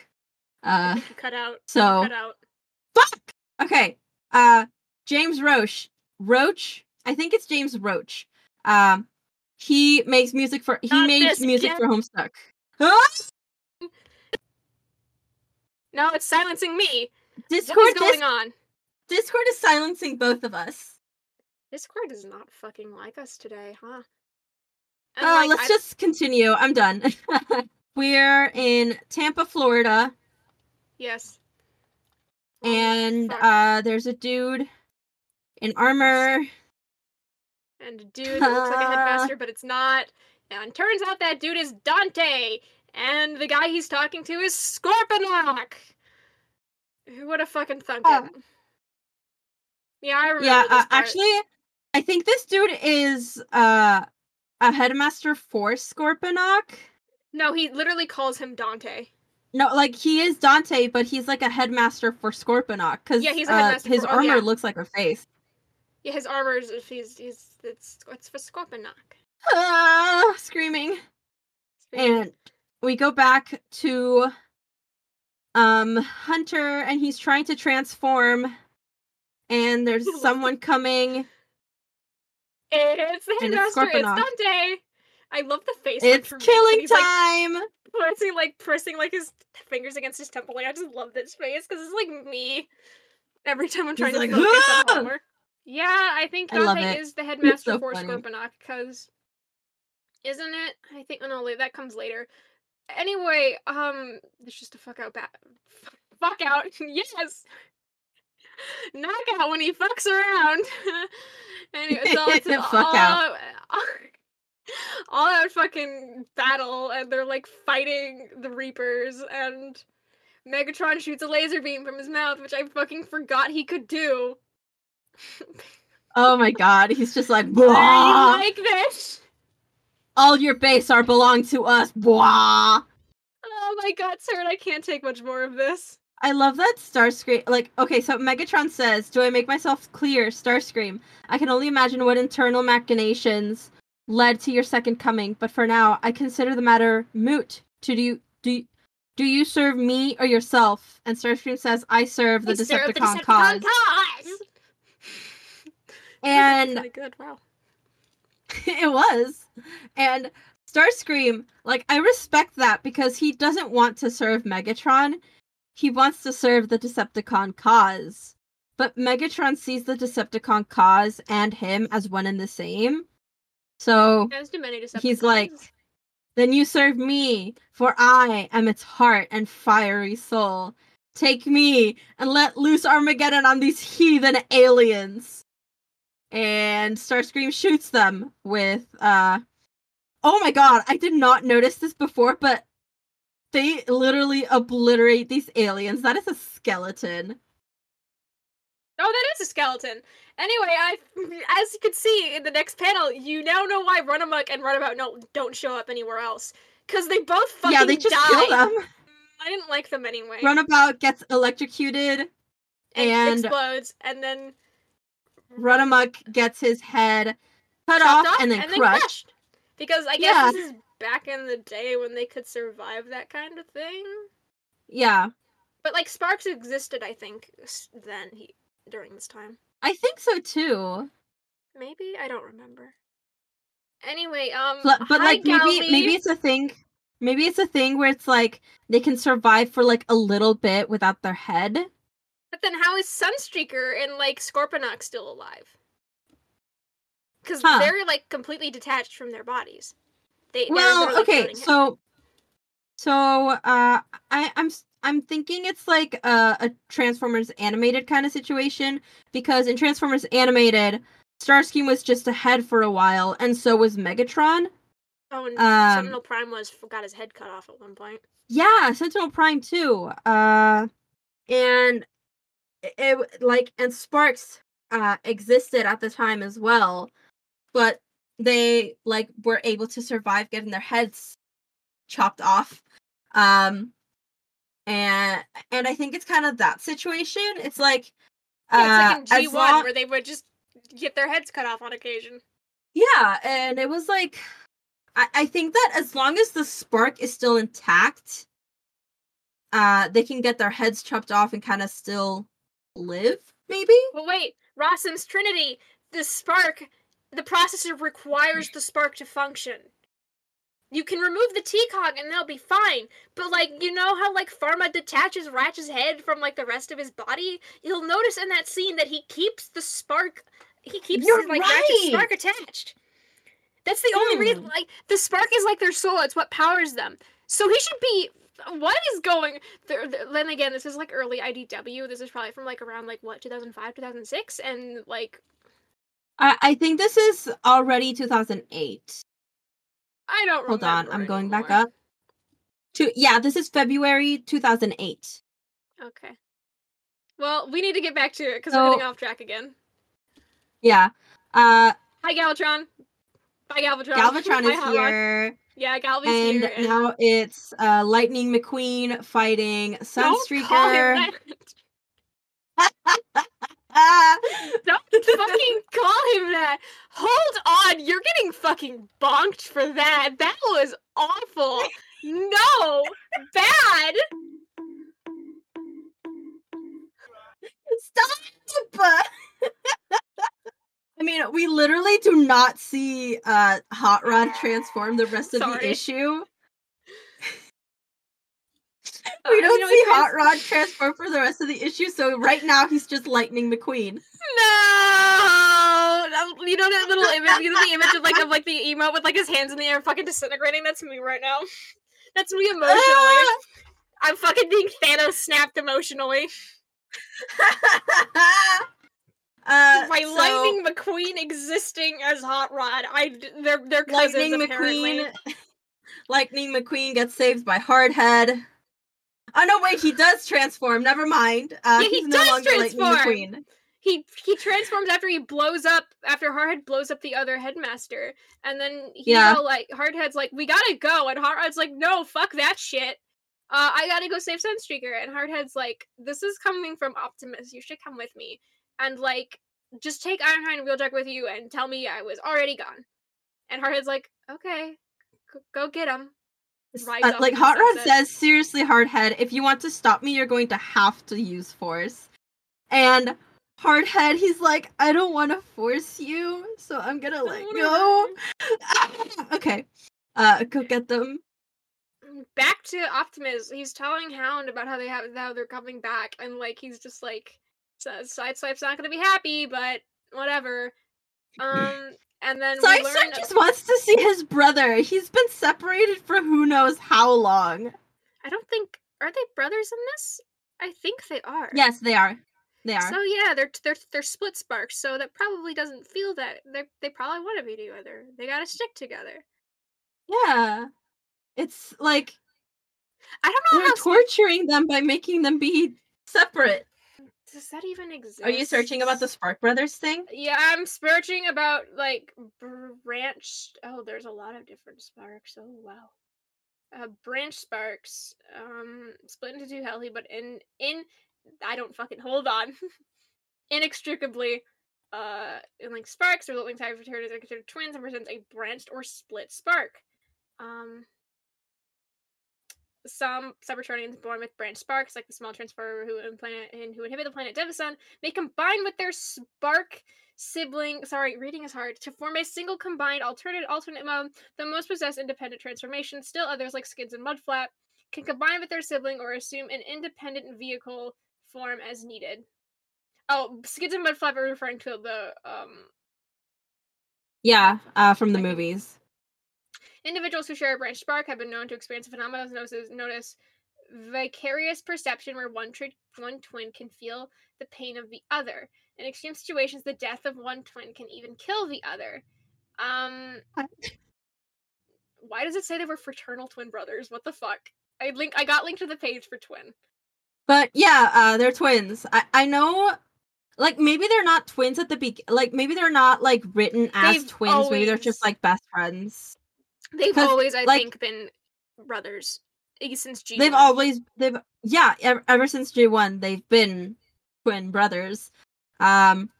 Uh, cut out. so- cut out. fuck. Okay. Uh James Roche. Roach. I think it's James Roach. Um he makes music for he Not made music again. for Homestuck. No, it's silencing me. Discord what is dis- going on? Discord is silencing both of us. Discord does not fucking like us today, huh? And, Uh, like, let's I- just continue. I'm done. We're in Tampa, Florida, yes. and fuck. uh, there's a dude in armor. And a dude that looks like a headmaster, but it's not. And turns out that dude is Dante, and the guy he's talking to is Scorponok. Who would have fucking thunk Uh, it? Yeah, I remember. Yeah, uh, actually, I think this dude is uh, a headmaster for Scorponok. no, he literally calls him Dante. No, like he is Dante, but he's like a headmaster for Scorponok because Yeah, he's a uh, his for- oh, armor yeah. looks like a face. Yeah, his armor is if he's he's it's it's for Scorponok. Ah, screaming. And we go back to um Hunter and he's trying to transform and there's someone coming. it's the it's headmaster. It's Dante. I love the face. like, It's killing he's, like, time. pressing like pressing like his fingers against his temple. Like I just love this face because it's like me. Every time I'm He's trying like, to focus on "Ah!" Yeah, I think I Dante it. is the headmaster so for funny. Scorponok because isn't it? I think oh no, that comes later. Anyway, um, it's just a fuck out bat. Fuck out, yes. Knockout when he fucks around. anyway, so it's an Fuck all out. all out fucking battle, and they're like fighting the Reapers, and Megatron shoots a laser beam from his mouth, which I fucking forgot he could do. Oh my god, he's just like Bwah! like this. all your base are belong to us. Bwah! Oh my god, sir, I can't take much more of this. I love that Starscream. Like, okay, so Megatron says, "Do I make myself clear, Starscream? I can only imagine what internal machinations led to your second coming, but for now, I consider the matter moot. To do you, do do you serve me or yourself?" And Starscream says, "I serve the I serve Decepticon, cause." cause. And really good. Wow. it was. And Starscream, like, I respect that because he doesn't want to serve Megatron. He wants to serve the Decepticon cause. But Megatron sees the Decepticon cause and him as one and the same. So As do many Decepticons. He's like, then you serve me, for I am its heart and fiery soul. Take me and let loose Armageddon on these heathen aliens. And Starscream shoots them with uh Oh my god, I did not notice this before, but they literally obliterate these aliens. That is a skeleton. Oh, that is a skeleton. Anyway, I, as you can see in the next panel, you now know why Runamuck and Runabout no, don't show up anywhere else. Because they both fucking yeah, they just die. kill them. I didn't like them anyway. Runabout gets electrocuted, and, and- explodes, and then Runamuck gets his head cut chopped off, and then crushed. Because I guess Yeah. this is back in the day when they could survive that kind of thing. Yeah, But like Sparks existed, I think, then he during this time. I think so too. Maybe I don't remember. Anyway, um, But, but hi, like maybe maybe it's a thing. Maybe it's a thing where it's like they can survive for like a little bit without their head. But then how is Sunstreaker and like Scorponok still alive? Because Huh. they're like completely detached from their bodies. They they're well, okay, so so uh I I'm I'm thinking it's like a, a Transformers animated kind of situation because in Transformers animated, Starscream was just a head for a while, and so was Megatron. Oh, and Um, Sentinel Prime was got his head cut off at one point. Yeah, Sentinel Prime too. Uh, and it, like and Sparks uh existed at the time as well, but they like were able to survive getting their heads chopped off. Um, and and I think it's kind of that situation. It's like Yeah, uh, it's like in G one long- where they would just get their heads cut off on occasion. Yeah, and it was like I, I think that as long as the spark is still intact, uh they can get their heads chopped off and kind of still live, maybe? Well, wait, Rossum's Trinity. The spark, the processor requires the spark to function. You can remove the T-cog and they'll be fine. But like, you know how like Pharma detaches Ratch's head from like the rest of his body? You'll notice in that scene that he keeps the spark he keeps You're like right. Ratchet's spark attached. That's the only reason like the spark is like their soul, it's what powers them. So he should be what is going there, then again this is like early idw this is probably from like around like what 2005 2006 and like I, I think this is already 2008. i don't Hold on, I'm going back up. To yeah, this is February 2008. okay well we need to get back to it because So- we're getting off track again Yeah. Uh hi galvatron bye galvatron Galvatron is here. Yeah galva's And here and now it's uh Lightning McQueen fighting don't call Sunstreaker. him that. Don't fucking call him that. Hold on, you're getting fucking bonked for that. That was awful. No, bad. Stop! I mean, we literally do not see uh Hot Rod transform the rest of the issue. Uh, We don't know, see Hot Rod transform for the rest of the issue, so right now he's just Lightning McQueen. No, you know that little image. You know the image of like of like the emo with like his hands in the air, fucking disintegrating. That's me right now. That's me emotionally. Ah! I'm fucking being Thanos snapped emotionally. uh, By so, Lightning McQueen existing as Hot Rod, I they're they're cousins Lightning apparently. McQueen. Lightning McQueen gets saved by Hardhead. Oh no, wait, he does transform. Never mind. Uh, Yeah, he he's no does Lightning transform. McQueen. he he transforms after he blows up after Hardhead blows up the other headmaster, and then he's Yeah. all like Hardhead's like, "We gotta go," and Hardhead's like, "No, fuck that shit. Uh, I gotta go save Sunstreaker." And Hardhead's like, "This is coming from Optimus. You should come with me, and like, just take Ironhide and Wheeljack with you, and tell me I was already gone." And Hardhead's like, "Okay, go, go get him." Uh, like Rod says, seriously, Hardhead, if you want to stop me, you're going to have to use force. And Hardhead, he's like, I don't want to force you, so I'm gonna let go. okay, uh, go get them. back to Optimus. He's telling Hound about how they have how they're coming back, and like he's just like says Sideswipe's not gonna be happy, but whatever. Um, and then Sideswipe just wants to see his brother. He's been separated for who knows how long. I don't think are they brothers in this. I think they are. Yes, they are. They are. So yeah, they're they're they're split sparks. So that probably doesn't feel that they they probably want to be together. They gotta stick together. yeah. It's like I don't know they're how. sp- torturing them by making them be separate. Does that even exist? Are you searching about the Spark Brothers thing? Yeah, I'm searching about like branch. Oh, there's a lot of different sparks. Oh wow. Uh, branch sparks, um, split into two healthy, but in in I don't fucking hold on. Inextricably, uh, in like sparks or link type fraternity are considered twins and presents a branched or split spark. Um, some Cybertronians born with branch sparks, like the small transformer who implant and who inhibit the planet Devasun, may combine with their spark sibling. Sorry, reading is hard. To form a single combined alternate alternate mode, the most possess independent transformation. Still, others like Skids and Mudflap can combine with their sibling or assume an independent vehicle form as needed. Oh, Skids and Mudflap are referring to the um Yeah, uh, from the movies. Individuals who share a branch spark have been known to experience a phenomenon known as, vicarious perception, where one, tri- one twin can feel the pain of the other. In extreme situations, the death of one twin can even kill the other. Um, why does it say they were fraternal twin brothers? What the fuck? I link. I got linked to the page for twin. But yeah, uh, they're twins. I I know, like maybe they're not twins at the be. Like maybe they're not like written as They've twins. Maybe they're just like best friends. They've always, I like- think, been brothers eh, since G. They've always they've yeah ever, ever since G one they've been twin brothers. Um,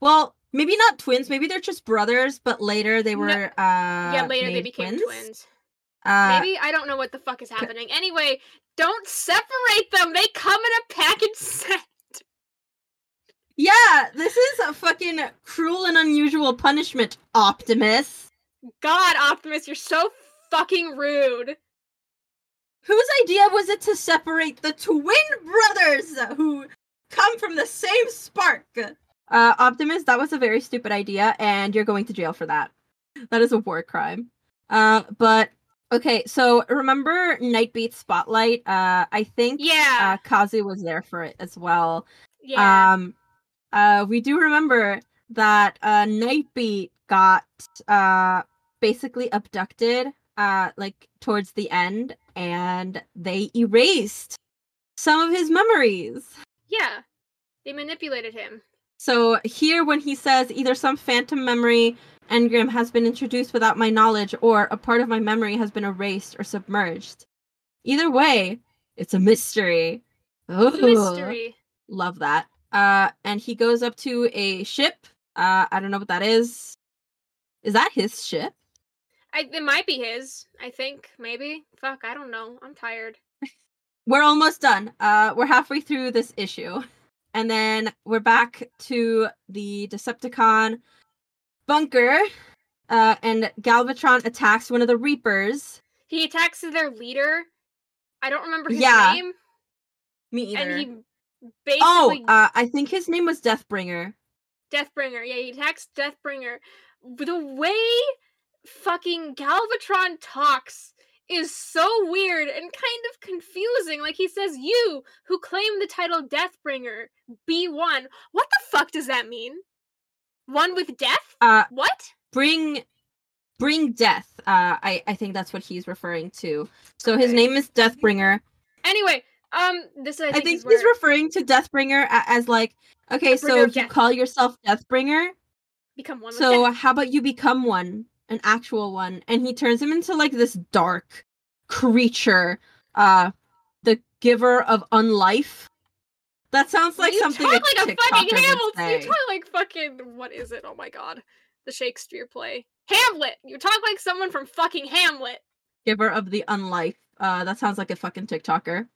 well maybe not twins. Maybe they're just brothers. But later they No- were uh yeah. Later they became twins. twins. Uh, Maybe I don't know what the fuck is happening. Anyway, don't separate them. They come in a package set. yeah, this is a fucking cruel and unusual punishment, Optimus. God, Optimus, you're so fucking rude. Whose idea was it to separate the twin brothers who come from the same spark? Uh, Optimus, that was a very stupid idea, and you're going to jail for that. That is a war crime. Uh, but okay, so remember Nightbeat Spotlight? Uh, I think Yeah. uh, Kazu was there for it as well. yeah. Um, uh, we do remember that uh, Nightbeat got uh, basically abducted, uh, like towards the end, and they erased some of his memories. yeah. They manipulated him. So here, when he says either some phantom memory engram has been introduced without my knowledge, or a part of my memory has been erased or submerged, either way, it's a mystery. Ooh. mystery. Love that. Uh, and he goes up to a ship. Uh, I don't know what that is. Is that his ship? I, it might be his. I think maybe. Fuck, I don't know. I'm tired. We're almost done. Uh, we're halfway through this issue, and then we're back to the Decepticon bunker. Uh, and Galvatron attacks one of the Reapers. He attacks their leader. I don't remember his Yeah, name. Me either. And he basically oh, uh, I think his name was Deathbringer. Deathbringer. Yeah, he attacks Deathbringer. The way fucking Galvatron talks is so weird and kind of confusing. Like he says, "You who claim the title Deathbringer, be one." What the fuck does that mean? One with death? Uh, What? bring bring death uh i i think that's what he's referring to so his name is deathbringer Anyway, um, this I i think, think is he's where referring to deathbringer as like okay so you call yourself deathbringer become one. with so how about you become one an actual one and he turns him into like this dark creature uh the giver of unlife that sounds like you something talk a like a fucking Hamilton. You talk like fucking what is it? Oh my god, the Shakespeare play Hamlet. You talk like someone from fucking Hamlet. giver of the unlife uh that sounds like a fucking tiktoker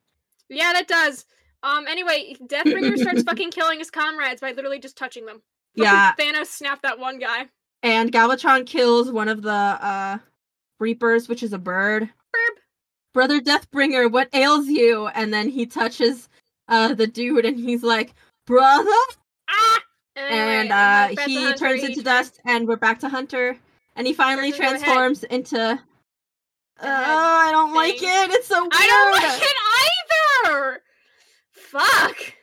Yeah, that does. Um. Anyway, Deathbringer starts fucking killing his comrades by literally just touching them. Fucking Yeah. Thanos snapped that one guy. And Galvatron kills one of the uh Reapers, which is a bird. Brother Deathbringer, what ails you? And then he touches uh the dude and he's like, Brother? Ah. And we're uh he turns into dust and we're back to Hunter. And he finally Turns into a head. transforms into uh, head I don't like it. It's so weird. I don't like it either. Fuck.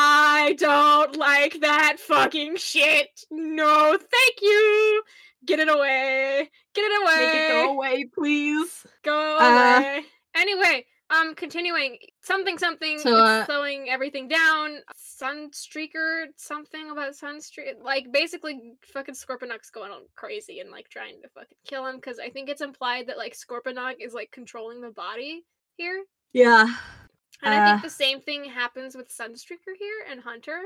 I don't like that fucking shit. No, thank you. Get it away. Get it away. Make it go away, please. Go Uh, away. Anyway, um, continuing. Something, something. So, it's uh, slowing everything down. Sunstreaker, something about Sunstreak. Like, basically, fucking Scorponok's going on crazy and, like, trying to fucking kill him. Because I think it's implied that, like, Scorponok is, like, controlling the body here. Yeah. And I think Uh, the same thing happens with Sunstreaker here and Hunter.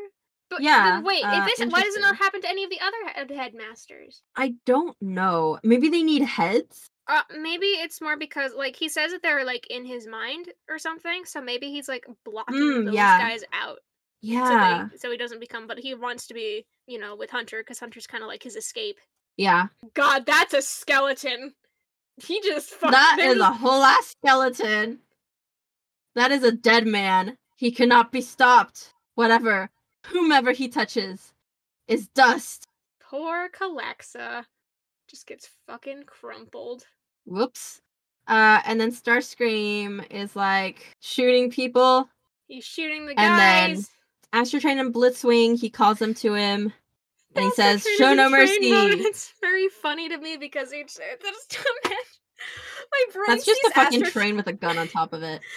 But Yeah, wait, uh, if this why does it not happen to any of the other headmasters? I don't know. Maybe they need heads? Uh, maybe it's more because like he says that they're like in his mind or something. So maybe he's like blocking Mm, those yeah. guys out. Yeah. So, they, so he doesn't become. But he wants to be, you know, with Hunter because Hunter's kind of like his escape. Yeah. God, that's a skeleton. He just fucked. That is a whole ass skeleton. That is a dead man. He cannot be stopped. Whatever. Whomever he touches is dust. poor Calexa. Just gets fucking crumpled. Whoops. Uh, and then Starscream is like shooting people. He's shooting the guys. And then. Astrotrain and Blitzwing, he calls them to him. And he says, Show no mercy. It's very funny to me because each that's my brain. That's just a fucking Astro- train with a gun on top of it.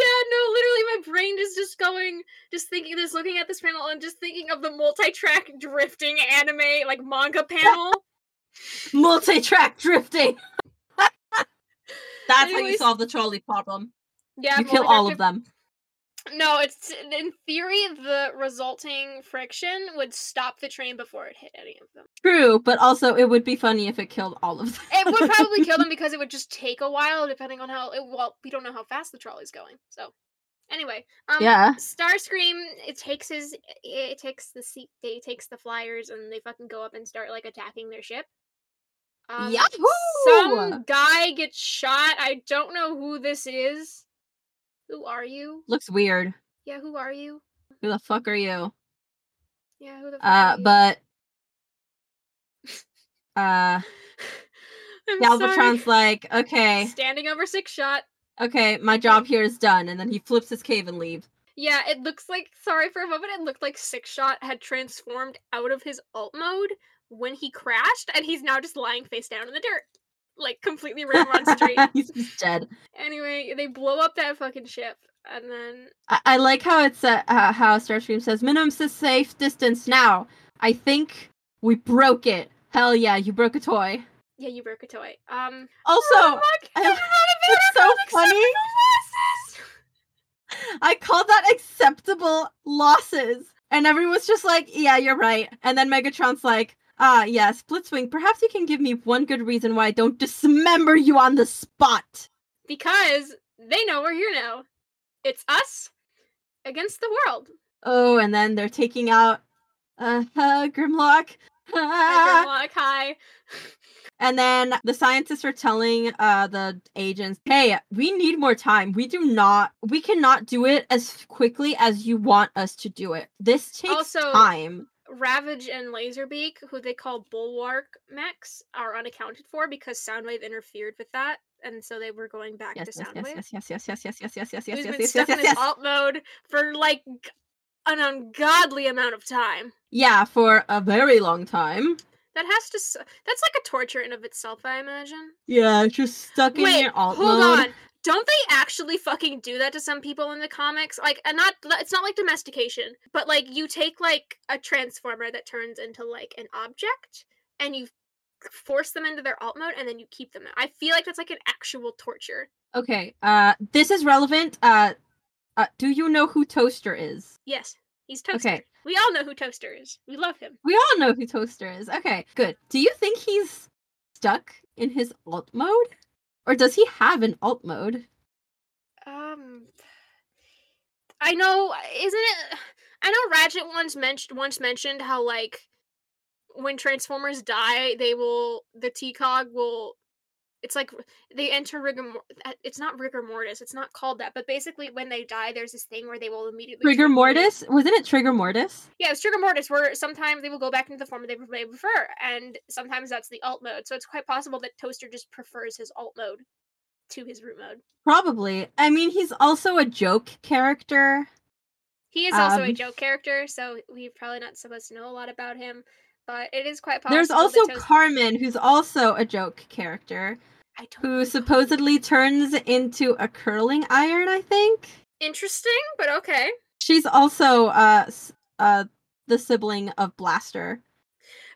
Yeah, no, literally, my brain is just going, just thinking, this, looking at this panel and just thinking of the multi-track drifting anime like manga panel. Multi track drifting. That's how you solve the trolley problem. yeah, you kill all of them. No, it's in theory the resulting friction would stop the train before it hit any of them. True, but also it would be funny if it killed all of them. It would probably kill them because it would just take a while, depending on how. It, well, we don't know how fast the trolley's going. So, anyway, um, Yeah. Starscream. It takes his. It takes the seat. They takes the flyers, and they fucking go up and start like attacking their ship. Um, Yahoo! Some guy gets shot. I don't know who this is. Who are you? Looks weird. Yeah, who are you? Who the fuck are you? Yeah, who the fuck Uh, are you? but uh, Galvatron's like, okay, standing over six shot. okay, my job here is done, and then he flips his cave and leaves. Yeah, it looks like sorry for a moment. It looked like Six Shot had transformed out of his alt mode when he crashed, and he's now just lying face down in the dirt, like completely ran on street. He's just dead. anyway, they blow up that fucking ship, and then I, I like how it's uh, how Starscream says minimum safe distance now. I think we broke it. Hell yeah, you broke a toy. yeah, you broke a toy. Um, Also, oh, I- it's so funny. I called that acceptable losses, and everyone's just like, "Yeah, you're right." And then Megatron's like, "Ah, yes, Blitzwing. Perhaps you can give me one good reason why I don't dismember you on the spot." because they know we're here now. It's us against the world. Oh, and then they're taking out uh, uh Grimlock. Like, Grimlock, hi. And then the scientists are telling uh the agents, "Hey, we need more time. We do not we cannot do it as quickly as you want us to do it. This takes Also- time." Ravage and Laserbeak, who they call Bulwark mechs, are unaccounted for because Soundwave interfered with that, and so they were going back Yes, to yes, Soundwave. yes, yes, yes, yes, yes, yes, yes, yes, yes, yes, been yes, stuck yes, in yes, yes. alt mode for like an ungodly amount of time. Yeah, for a very long time. That has to. That's like a torture in of itself, I imagine. Yeah, it's just stuck in Wait, your alt hold mode. on. Don't they actually fucking do that to some people in the comics? Like, and not it's not like domestication, but like you take like a transformer that turns into like an object, and you force them into their alt mode, and then you keep them. I feel like that's like an actual torture. Okay, uh, this is relevant. Uh, uh, do you know who Toaster is? Yes, he's Toaster. Okay. We all know who Toaster is. We love him. We all know who Toaster is. Okay, good. Do you think he's stuck in his alt mode? Or does he have an alt mode? Um, I know, isn't it? I know Ratchet once mentioned once mentioned how like when Transformers die, they will the T Cog will. It's like they enter rigor. uh, It's not rigor mortis. It's not called that. But basically, when they die, there's this thing where they will immediately blue. Mortis? Wasn't it Trigger Mortis? Yeah, it's trigger mortis, where sometimes they will go back into the form they they prefer, and sometimes that's the alt mode. So it's quite possible that Toaster just prefers his alt mode to his root mode. Probably. I mean, he's also a joke character. He is also a Um, joke character, so we're probably not supposed to know a lot about him. But it is quite possible. There's also Carmen, who's also a joke character, who supposedly turns into a curling iron, I think. interesting, but okay. She's also uh uh the sibling of Blaster.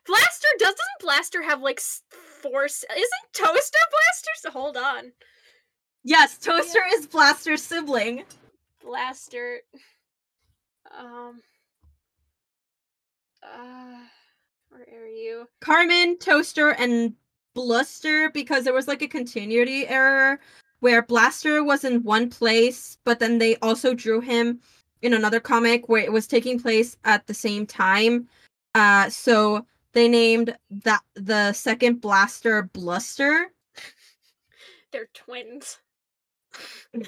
Blaster does doesn't Blaster have like force? Isn't Toaster Blaster? Hold on, Yes, Toaster is Blaster's sibling. Blaster. Um. Uh, where are you? Carmen, Toaster, and Bluster because there was like a continuity error where Blaster was in one place, but then they also drew him in another comic where it was taking place at the same time. Uh, so they named that the second Blaster Bluster. They're twins.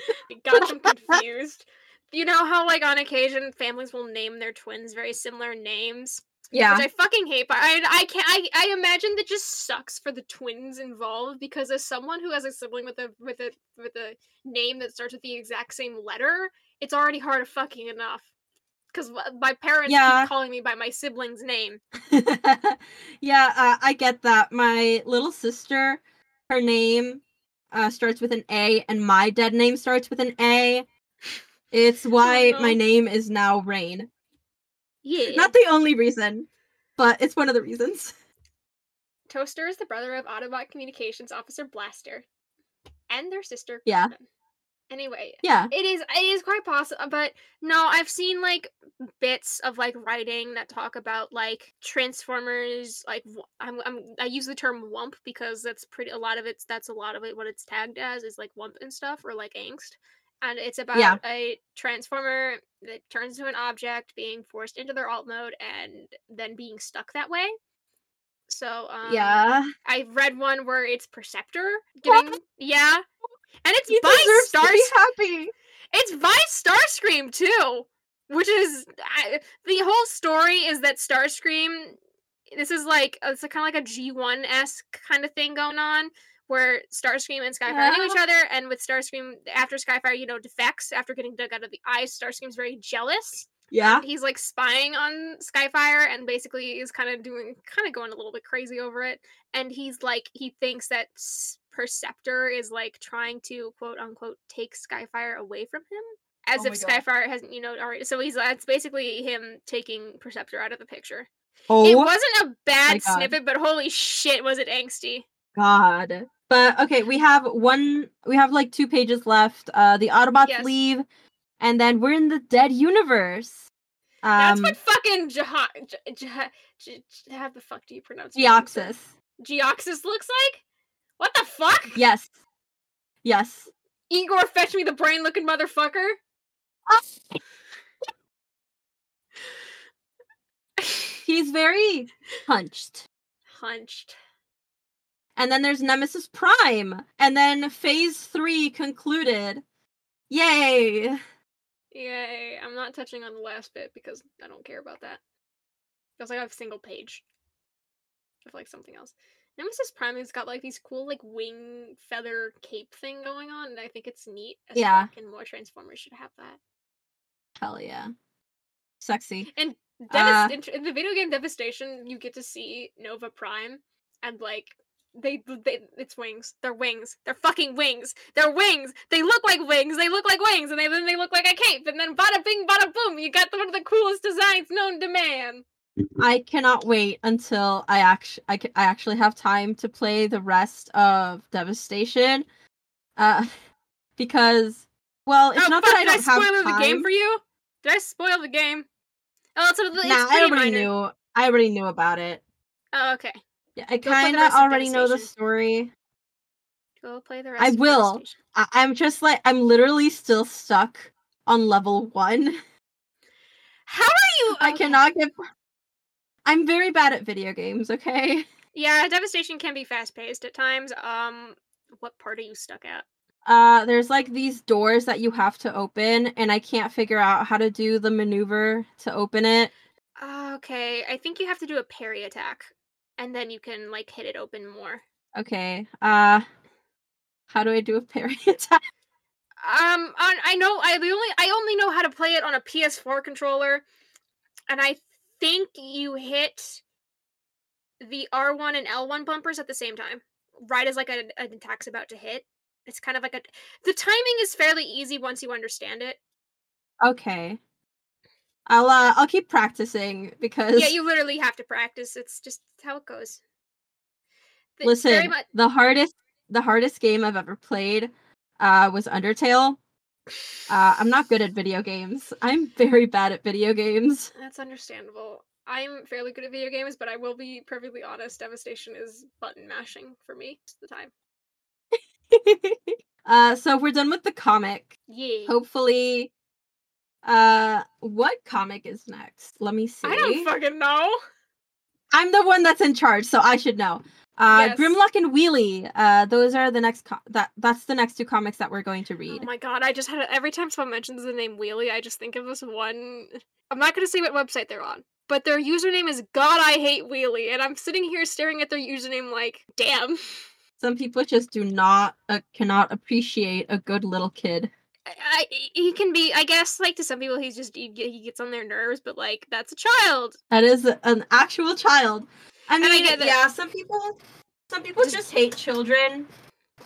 Got them confused. You know how, like, on occasion, families will name their twins very similar names, Yeah, which I fucking hate. But I, I can't. I, I imagine that just sucks for the twins involved because as someone who has a sibling with a with a with a name that starts with the exact same letter, it's already hard of fucking enough. Because my parents Yeah. keep calling me by my sibling's name. yeah, uh, I get that. My little sister, her name uh, starts with an A, and my dead name starts with an A. It's why my no. name is now Raine. Yeah. Not the only reason, but it's one of the reasons. Toaster is the brother of Autobot Communications Officer Blaster, and their sister. Yeah. Carmen. Anyway, Yeah. it is it is quite possible, but no, I've seen like bits of like writing that talk about like Transformers. Like I'm, I'm I use the term wump because that's pretty a lot of it's that's a lot of it. What it's tagged as is like wump and stuff or like angst. And it's about Yeah. a transformer that turns into an object being forced into their alt mode and then being stuck that way So um, yeah. I read one where it's Perceptor getting yeah, and it's He by Star happy. it's by Starscream too, which is I, the whole story is that Starscream. This is like it's a, kind of like a G one esque kind of thing going on, where Starscream and Skyfire knew each other, and with Starscream after Skyfire, you know, defects after getting dug out of the ice. Starscream's very jealous. Yeah. He's like spying on Skyfire, and basically is kind of doing, kind of going a little bit crazy over it. And he's like, he thinks that Perceptor is like trying to quote unquote take Skyfire away from him, as Oh if my God. Skyfire hasn't, you know, already. So he's that's basically him taking Perceptor out of the picture. Oh It wasn't a bad snippet, but holy shit, was it angsty? God. But okay, we have one. We have like two pages left. Uh, the Autobots Yes. leave, and then we're in the dead universe. That's Um, what fucking Jah- Jah- Jah- Jah- Jah- how the fuck do you pronounce. Jhiaxus. Jhiaxus looks like? What the fuck? Yes. Yes. Igor, fetch me the brain looking motherfucker. He's very hunched. Hunched. And then there's Nemesis Prime. And then Phase 3 concluded. Yay! Yay. I'm not touching on the last bit because I don't care about that. Because I have a single page of like something else. Nemesis Prime has got like these cool like wing feather cape thing going on, and I think it's neat. As Yeah. fuck, and more Transformers should have that. Hell yeah. Sexy. And Uh, Devast- in, in the video game Devastation, you get to see Nova Prime, and like they, they, it's wings. They're wings. They're fucking wings. They're wings. They look like wings. They look like wings, and they, then they look like a cape. And then bada bing, bada boom, you got one of the coolest designs known to man. I cannot wait until I actually I, I actually have time to play the rest of Devastation. Uh because well, it's oh, not that I did don't have spoil time. the game for you? Did I spoil the game? Oh, it's, it's nah, I already minor. knew. I already knew about it. Oh, okay. Yeah, I Go play the kind of already know the story. Go play the rest. I will. I- I'm just like I'm literally still stuck on level one. How are you? I cannot get. I'm very bad at video games. Okay. Yeah, Devastation can be fast paced at times. Um, what part are you stuck at? Uh, there's like these doors that you have to open, and I can't figure out how to do the maneuver to open it. Okay, I think you have to do a parry attack, and then you can like hit it open more. Okay. Uh, how do I do a parry attack? Um, I, I know I the only I only know how to play it on a PS4 controller, and I think you hit the R1 and L1 bumpers at the same time, right as like a, an attack's about to hit. It's kind of like a the timing is fairly easy once you understand it. Okay. I'll uh, I'll keep practicing because Yeah, you literally have to practice. It's just how it goes. Th- it's very listen. much- The hardest the hardest game I've ever played uh was Undertale. Uh, I'm not good at video games. I'm very bad at video games. That's understandable. I'm fairly good at video games, but I will be perfectly honest. Devastation is button mashing for me most the time. uh, so we're done with the comic. Yeah. Hopefully, uh, what comic is next? Let me see. I don't fucking know. I'm the one that's in charge, so I should know. Uh, Yes. Grimlock and Wheelie. Uh, those are the next. Co- that that's the next two comics that we're going to read. Oh my god, I just had a, every time someone mentions the name Wheelie, I just think of this one. I'm not gonna say what website they're on, but their username is God I hate Wheelie, and I'm sitting here staring at their username like, damn. Some people just do not uh, cannot appreciate a good little kid. I, I he can be, I guess, like to some people he's just he, he gets on their nerves, but like that's a child. That is an actual child. I I mean, get that- yeah, some people, some people just hate children,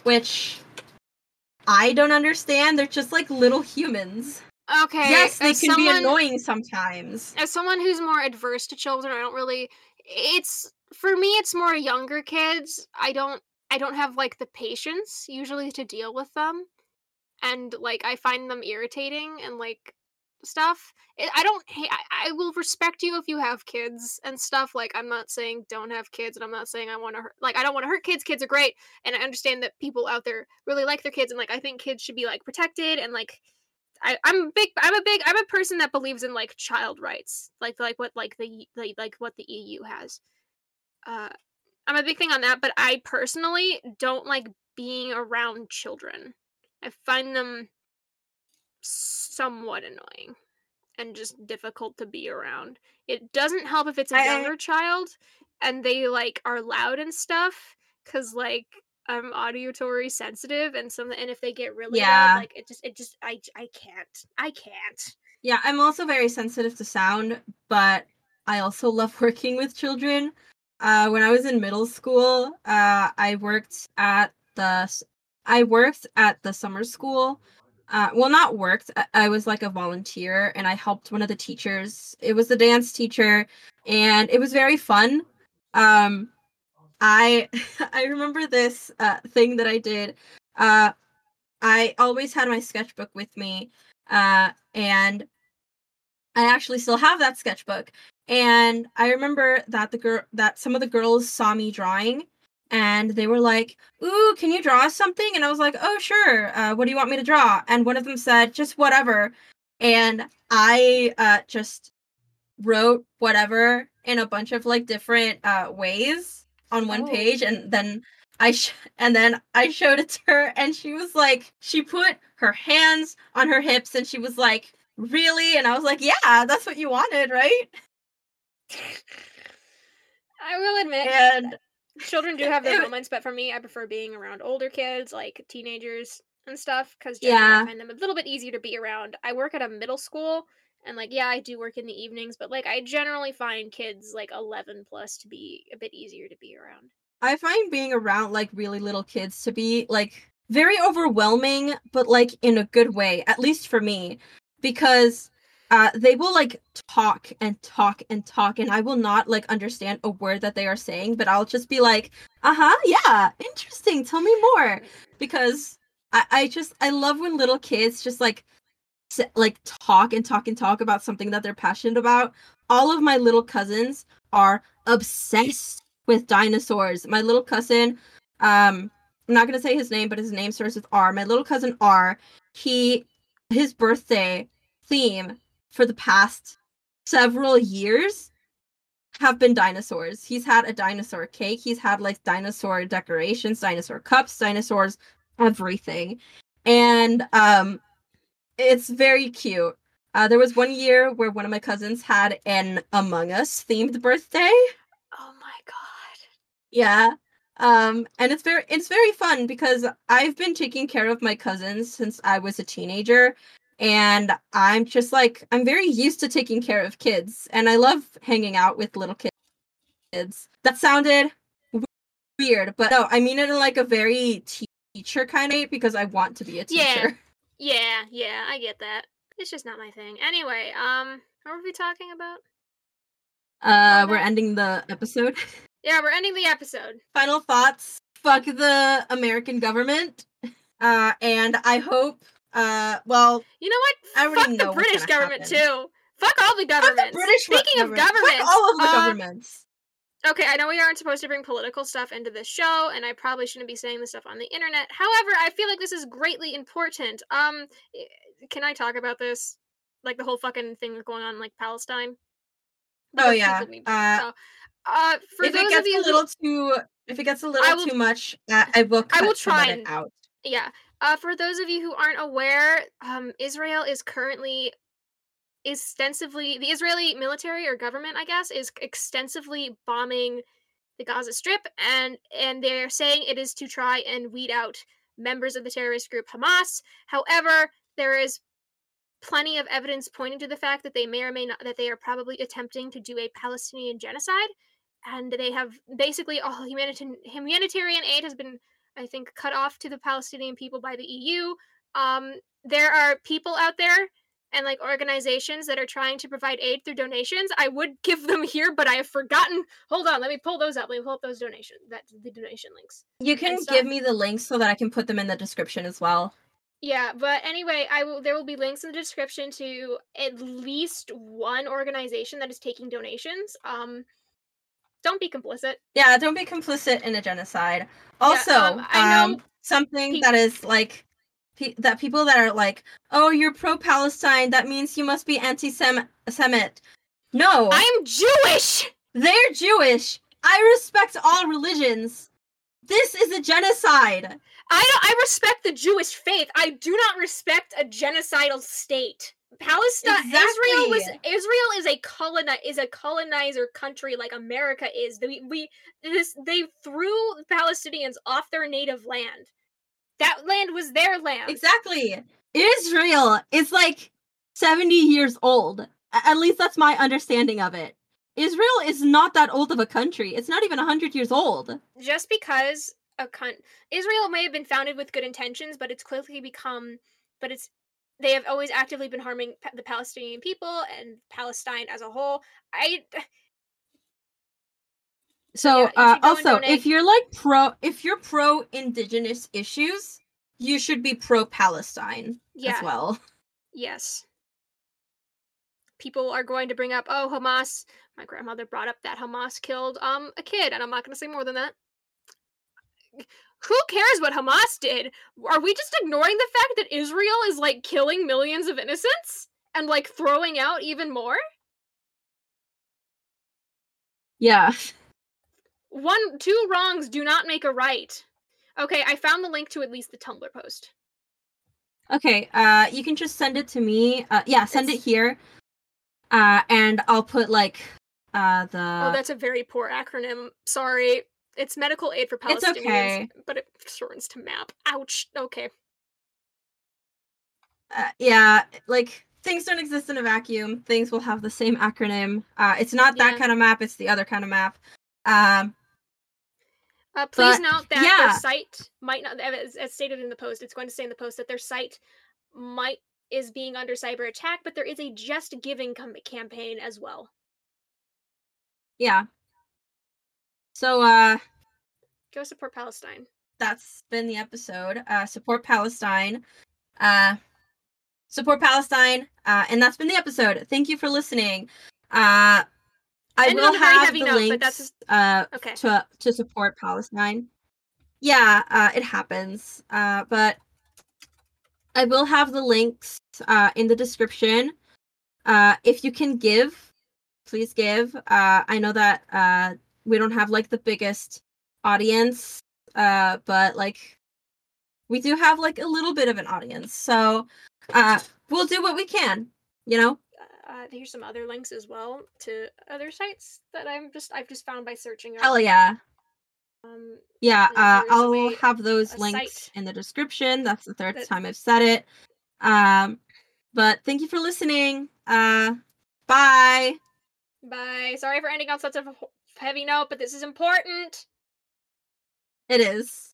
which I don't understand. They're just like little humans. Okay. yes, they as can be annoying sometimes. as someone who's more adverse to children, I don't really it's for me it's more younger kids. I don't I don't have like the patience usually to deal with them. And like I find them irritating and like stuff. I don't I, I will respect you if you have kids and stuff. Like I'm not saying don't have kids and I'm not saying I want to hurt like I don't want to hurt kids. Kids are great and I understand that people out there really like their kids and like I think kids should be like protected and like I, I'm big. I'm a big. I'm a person that believes in like child rights, like like what like the, the like what the EU has. Uh, I'm a big thing on that, but I personally don't like being around children. I find them somewhat annoying and just difficult to be around. It doesn't help if it's a I- younger child and they like are loud and stuff cuz like I'm auditory sensitive and some and if they get really Yeah. loud like it just it just I I can't. I can't. Yeah, I'm also very sensitive to sound, but I also love working with children. Uh, when I was in middle school, uh, I worked at the I worked at the summer school. Uh, well, not worked. I, was like a volunteer, and I helped one of the teachers. It was the dance teacher, and it was very fun. Um, I I remember this uh, thing that I did. Uh, I always had my sketchbook with me, uh, and I actually still have that sketchbook. And I remember that the girl that some of the girls saw me drawing, and they were like, "Ooh, can you draw something?" And I was like, "Oh, sure. Uh, what do you want me to draw?" And one of them said, "Just whatever." And I uh, just wrote whatever in a bunch of like different uh, ways on one Oh. page, and then I sh- and then I showed it to her, and she was like, she put her hands on her hips, and she was like, "Really?" And I was like, "Yeah, that's what you wanted, right?" I will admit And children do have their moments, but for me, I prefer being around older kids, like teenagers and stuff, because Yeah. I find them a little bit easier to be around. I work at a middle school, and like, yeah, I do work in the evenings, but like, I generally find kids like 11 plus to be a bit easier to be around. I find being around like really little kids to be like very overwhelming, but like in a good way, at least for me, because uh, they will like talk and talk and talk, and I will not like understand a word that they are saying, but I'll just be like, uh huh, yeah, interesting, tell me more, because I, I just I love when little kids just like like talk and talk and talk about something that they're passionate about. All of my little cousins are obsessed with dinosaurs. My little cousin, um, I'm not gonna say his name, but his name starts with R. My little cousin R. He his birthday theme for the past several years have been dinosaurs. He's had a dinosaur cake. He's had like dinosaur decorations, dinosaur cups, dinosaurs, everything, and um, it's very cute. Uh, there was one year where one of my cousins had an Among Us themed birthday. Oh my god. Yeah. Um and it's very it's very fun because I've been taking care of my cousins since I was a teenager and I'm just like I'm very used to taking care of kids and I love hanging out with little ki- kids. That sounded weird, but no, I mean it in like a very teacher kind of way because I want to be a teacher. Yeah, yeah, yeah, I get that. It's just not my thing. Anyway, um, what were we talking about? Uh we're ending the episode. Yeah, we're ending the episode. Final thoughts. Fuck the American government. Uh and I hope uh well You know what? Fuck know the British government happen. too. Fuck all the Fuck governments. the British Speaking of government. Fuck governments, all of the uh, governments. Okay, I know we aren't supposed to bring political stuff into this show, and I probably shouldn't be saying this stuff on the internet. However, I feel like this is greatly important. Um, can I talk about this? Like the whole fucking thing that's going on in like Palestine. Oh yeah. need Uh, uh, for if those it of gets you a who- little too, if it gets a little will- too much, uh, I will. I will of try it and- out. Yeah. Uh, for those of you who aren't aware, um, Israel is currently extensively the Israeli military or government, I guess, is extensively bombing the Gaza Strip, and and they're saying it is to try and weed out members of the terrorist group Hamas. However, there is plenty of evidence pointing to the fact that they may or may not that they are probably attempting to do a Palestinian genocide, and they have basically all humanitarian humanitarian aid has been I think, cut off to the Palestinian people by the EU. Um, there are people out there and like organizations that are trying to provide aid through donations. I would give them here, but I have forgotten. Hold on, let me pull those up. Let me pull up those donation that the donation links. You can give me the links so that I can put them in the description as well. Yeah, but anyway, I will. There will be links in the description to at least one organization that is taking donations. Um, don't be complicit. Yeah, don't be complicit in a genocide. Also, um, I know um, something that is like pe- that people that are like, "Oh, you're pro-Palestine. That means you must be anti-Semite." No, I am Jewish. they're Jewish. I respect all religions. This is a genocide. I I respect the Jewish faith. I do not respect a genocidal state. Palestine, Israel was Israel is a coloni- is a colonizer country like America is. We, we this they threw Palestinians off their native land. That land was their land. Exactly. Israel is like 70 years old. At least that's my understanding of it. Israel is not that old of a country. It's not even 100 years old. Just because a con- Israel may have been founded with good intentions, but it's quickly become but it's they have always actively been harming the Palestinian people and Palestine as a whole. I So yeah, uh, should go and also, donate. if you're like pro if you're pro indigenous issues, you should be pro Palestine yeah. as well. Yes. People are going to bring up, oh, Hamas. My grandmother brought up that Hamas killed um a kid, and I'm not going to say more than that. Who cares what Hamas did? Are we just ignoring the fact that Israel is like killing millions of innocents and like throwing out even more? Yeah. One, two wrongs do not make a right. Okay, I found the link to at least the Tumblr post. Okay, uh you can just send it to me. Uh yeah, send it here. Uh and I'll put like uh the oh, that's a very poor acronym. Sorry. It's medical aid for Palestinians, It's okay. but it shortens to MAP. Ouch. Okay. uh, yeah, like things don't exist in a vacuum. Things will have the same acronym. Uh, it's not that Yeah. kind of map. It's the other kind of map. Um, Uh, please But, note that yeah. their site might not, as, as stated in the post, it's going to say in the post that their site might is being under cyber attack, but there is a Just Giving com- campaign as well. yeah. So uh, Go support Palestine. that's been the episode. Uh, support Palestine. Uh, support Palestine. Uh, and that's been the episode. Thank you for listening. Uh, I Ended will on a very have the note, but links that's uh, Okay. to to support Palestine. Yeah, uh, it happens. Uh, but I will have the links uh, in the description. Uh, if you can give, please give. Uh, I know that uh, we don't have like the biggest audience, uh, but like we do have like a little bit of an audience. So uh, we'll do what we can. You know. Uh, here's some other links as well to other sites that I'm just I've just found by searching. Hell yeah. Um, Yeah, uh, I'll way- have those links in the description. That's the third that- time I've said it. Um, but thank you for listening. Uh, bye. bye. Sorry for ending on such a heavy note, but this is important. It is.